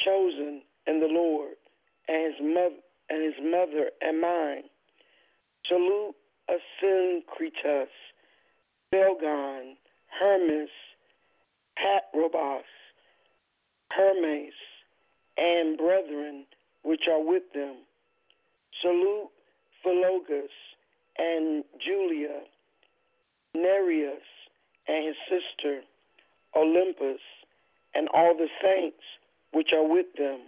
chosen in the Lord, and his mother and his mother and mine. Salute Asyncritus, Belgon, Hermas, Patrobas, Hermes, and brethren which are with them. Salute Philologus and Julia, Nereus and his sister, Olympas, and all the saints which are with them.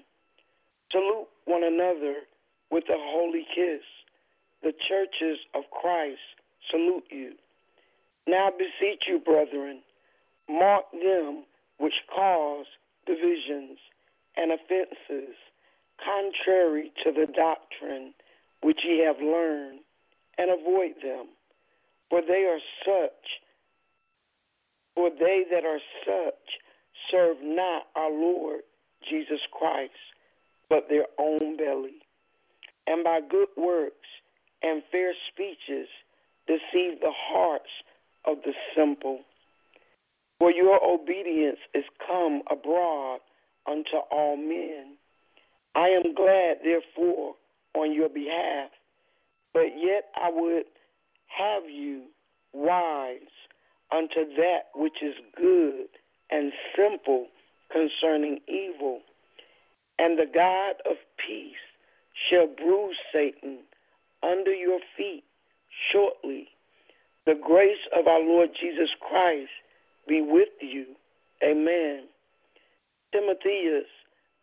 Salute one another with a holy kiss. The churches of Christ salute you. Now beseech you, brethren, mark them which cause divisions and offenses, contrary to the doctrine which ye have learned, and avoid them. For they are such, for they that are such serve not our Lord Jesus Christ, but their own belly, and by good works and fair speeches deceive the hearts of the simple. For your obedience is come abroad unto all men. I am glad, therefore, on your behalf, but yet I would have you wise unto that which is good and simple concerning evil. And the God of peace shall bruise Satan under your feet shortly. The grace of our Lord Jesus Christ be with you. Amen. Timotheus,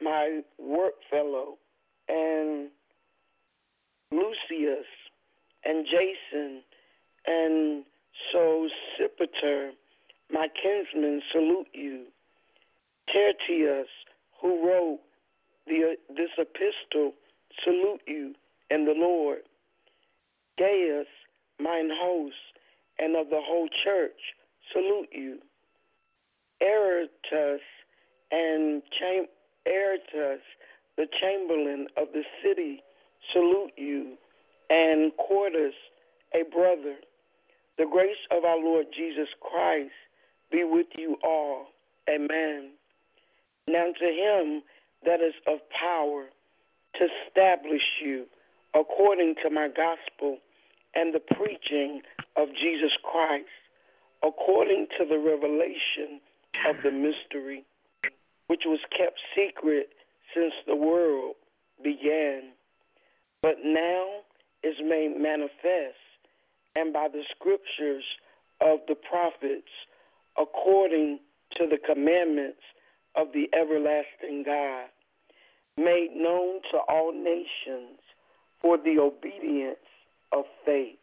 my work fellow, and Lucius, and Jason, and Sosipater, my kinsmen, salute you. Tertius, who wrote the, this epistle, salute you and the Lord. Gaius, mine host, and of the whole church, salute you. Aretas and Cham- Aretas, the chamberlain of the city, salute you, and Quartus, a brother. The grace of our Lord Jesus Christ be with you all. Amen. Now to him that is of power to establish you according to my gospel and the preaching of Jesus Christ, according to the revelation of the mystery, which was kept secret since the world began, but now is made manifest, and by the scriptures of the prophets, according to the commandments of the everlasting God, made known to all nations for the obedience of faith.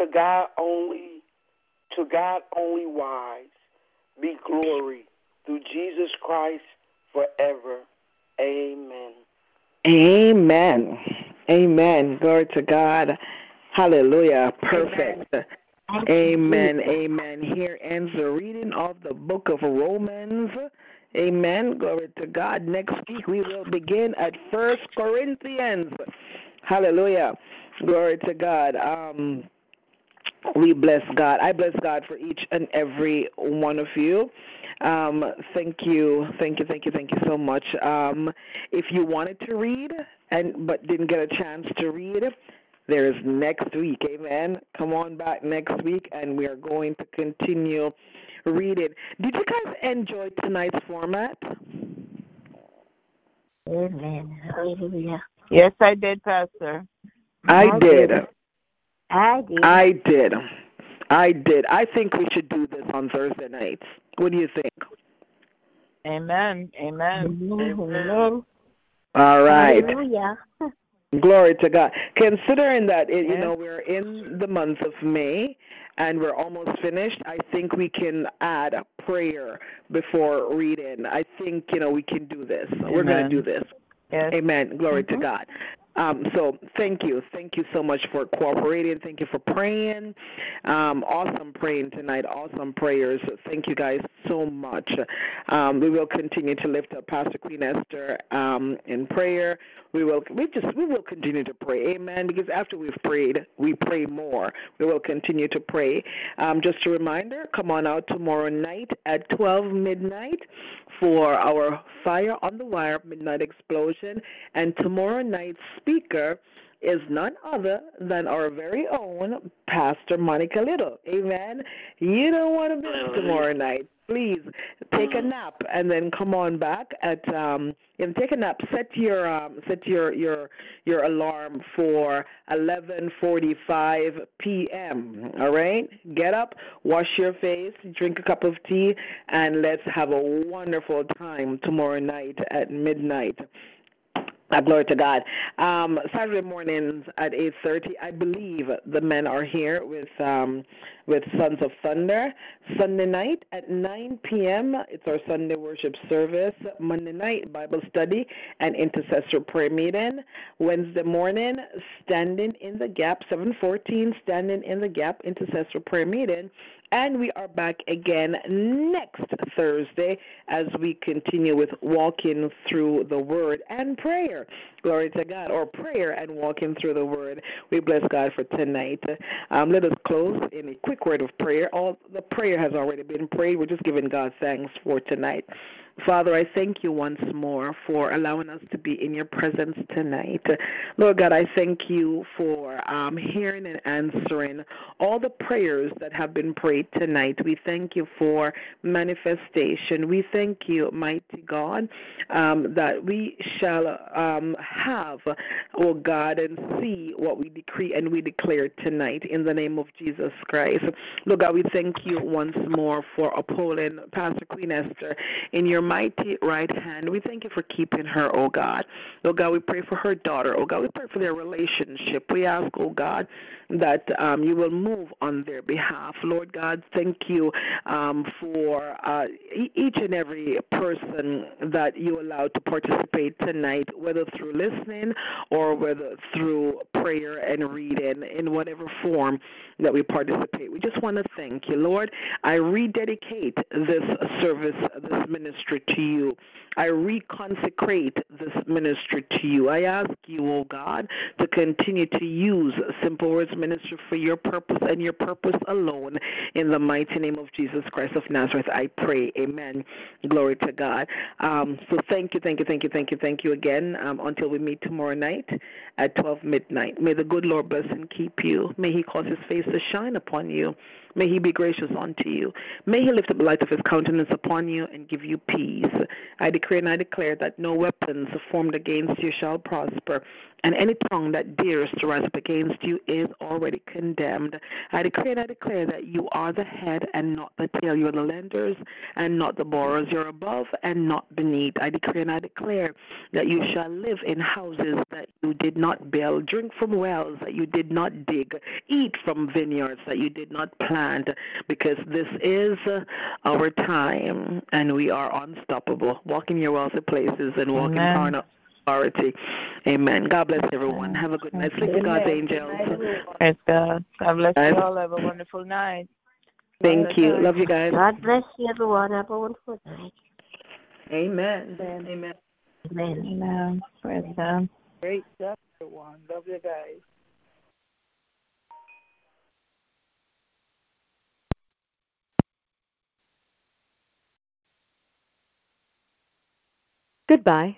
To God only, to God only wise, be glory through Jesus Christ forever. Amen. Amen. Amen. Glory to God. Hallelujah. Perfect. Amen. Amen. Here ends the reading of the book of Romans. Amen. Glory to God. Next week we will begin at First Corinthians. Hallelujah. Glory to God. Um, we bless God. I bless God for each and every one of you. Um, thank you, thank you, thank you, thank you so much. Um, if you wanted to read and but didn't get a chance to read, there's next week. Amen. Come on back next week, and we are going to continue reading. Did you guys enjoy tonight's format? Amen. Hallelujah. Yes, I did, Pastor. I, I did. did. I did. I did. I did. I think we should do this on Thursday nights. What do you think? Amen. Amen. Amen. Amen. All right. Hallelujah. Glory to God. Considering that it, you know we're in the month of May and we're almost finished, I think we can add a prayer before reading. I think you know we can do this. We're going to do this. Yes. Amen. Glory to Mhm. God. Um, so thank you, thank you so much for cooperating. Thank you for praying. Um, awesome praying tonight. Awesome prayers. Thank you guys so much. Um, we will continue to lift up Pastor Queen Esther um, in prayer. We will we just we will continue to pray. Amen. Because after we've prayed, we pray more. We will continue to pray. Um, just a reminder, come on out tomorrow night at 12 midnight for our Fire on the Wire Midnight Explosion. And tomorrow night's speaker is none other than our very own Pastor Monica Little. Amen. You don't want to miss tomorrow night. Please take a nap and then come on back at um know, take a nap. Set your um set your your your alarm for eleven forty five PM. All right? Get up, wash your face, drink a cup of tea, and let's have a wonderful time tomorrow night at midnight. Uh, glory to God. Um, Saturday mornings at 8:30, I believe the men are here with um, with Sons of Thunder. Sunday night at 9 p.m. It's our Sunday worship service. Monday night Bible study and intercessor prayer meeting. Wednesday morning, standing in the gap. 7:14, standing in the gap intercessor prayer meeting. And we are back again next Thursday as we continue with walking through the Word and prayer. Glory to God, or prayer and walking through the Word. We bless God for tonight. Um, let us close in a quick word of prayer. All the prayer has already been prayed. We're just giving God thanks for tonight. Father, I thank you once more for allowing us to be in your presence tonight. Lord God, I thank you for um, hearing and answering all the prayers that have been prayed tonight. We thank you for manifestation. We thank you, mighty God, um, that we shall um, have, oh God, and see what we decree and we declare tonight in the name of Jesus Christ. Lord God, we thank you once more for upholding Pastor Queen Esther in your mighty right hand. We thank you for keeping her, oh God. Oh God, we pray for her daughter. Oh God, we pray for their relationship. We ask, oh God, that um, you will move on their behalf. Lord God, thank you um, for uh, each and every person that you allowed to participate tonight, whether through listening or whether through prayer and reading in whatever form that we participate. We just want to thank you, Lord. I rededicate this service, this ministry to you. I reconsecrate this ministry to you. I ask you, oh God, to continue to use Simple Words Ministry for your purpose and your purpose alone. In the mighty name of Jesus Christ of Nazareth, I pray. Amen. Glory to God. Um, so thank you, thank you, thank you, thank you, thank you again. Um, until we meet tomorrow night at 12 midnight. May the good Lord bless and keep you. May He cause His face to shine upon you May he be gracious unto you. May he lift up the light of his countenance upon you and give you peace. I decree and I declare that no weapons formed against you shall prosper, and any tongue that dares to rise up against you is already condemned. I decree and I declare that you are the head and not the tail. You are the lenders and not the borrowers. You're above and not beneath. I decree and I declare that you shall live in houses that you did not build, drink from wells that you did not dig, eat from vineyards that you did not plant, because this is our time and we are unstoppable. Walk in your wealthy places and walk Amen. in carnal authority. Amen. God bless everyone. Have a good night. Sleep with God's angels. Praise God. God bless you all. Have a wonderful night. Thank you. Love you guys. God bless you, everyone. Have a wonderful night. Amen. Amen. Amen. Amen. Praise God. Great stuff, everyone. Love you guys. Goodbye.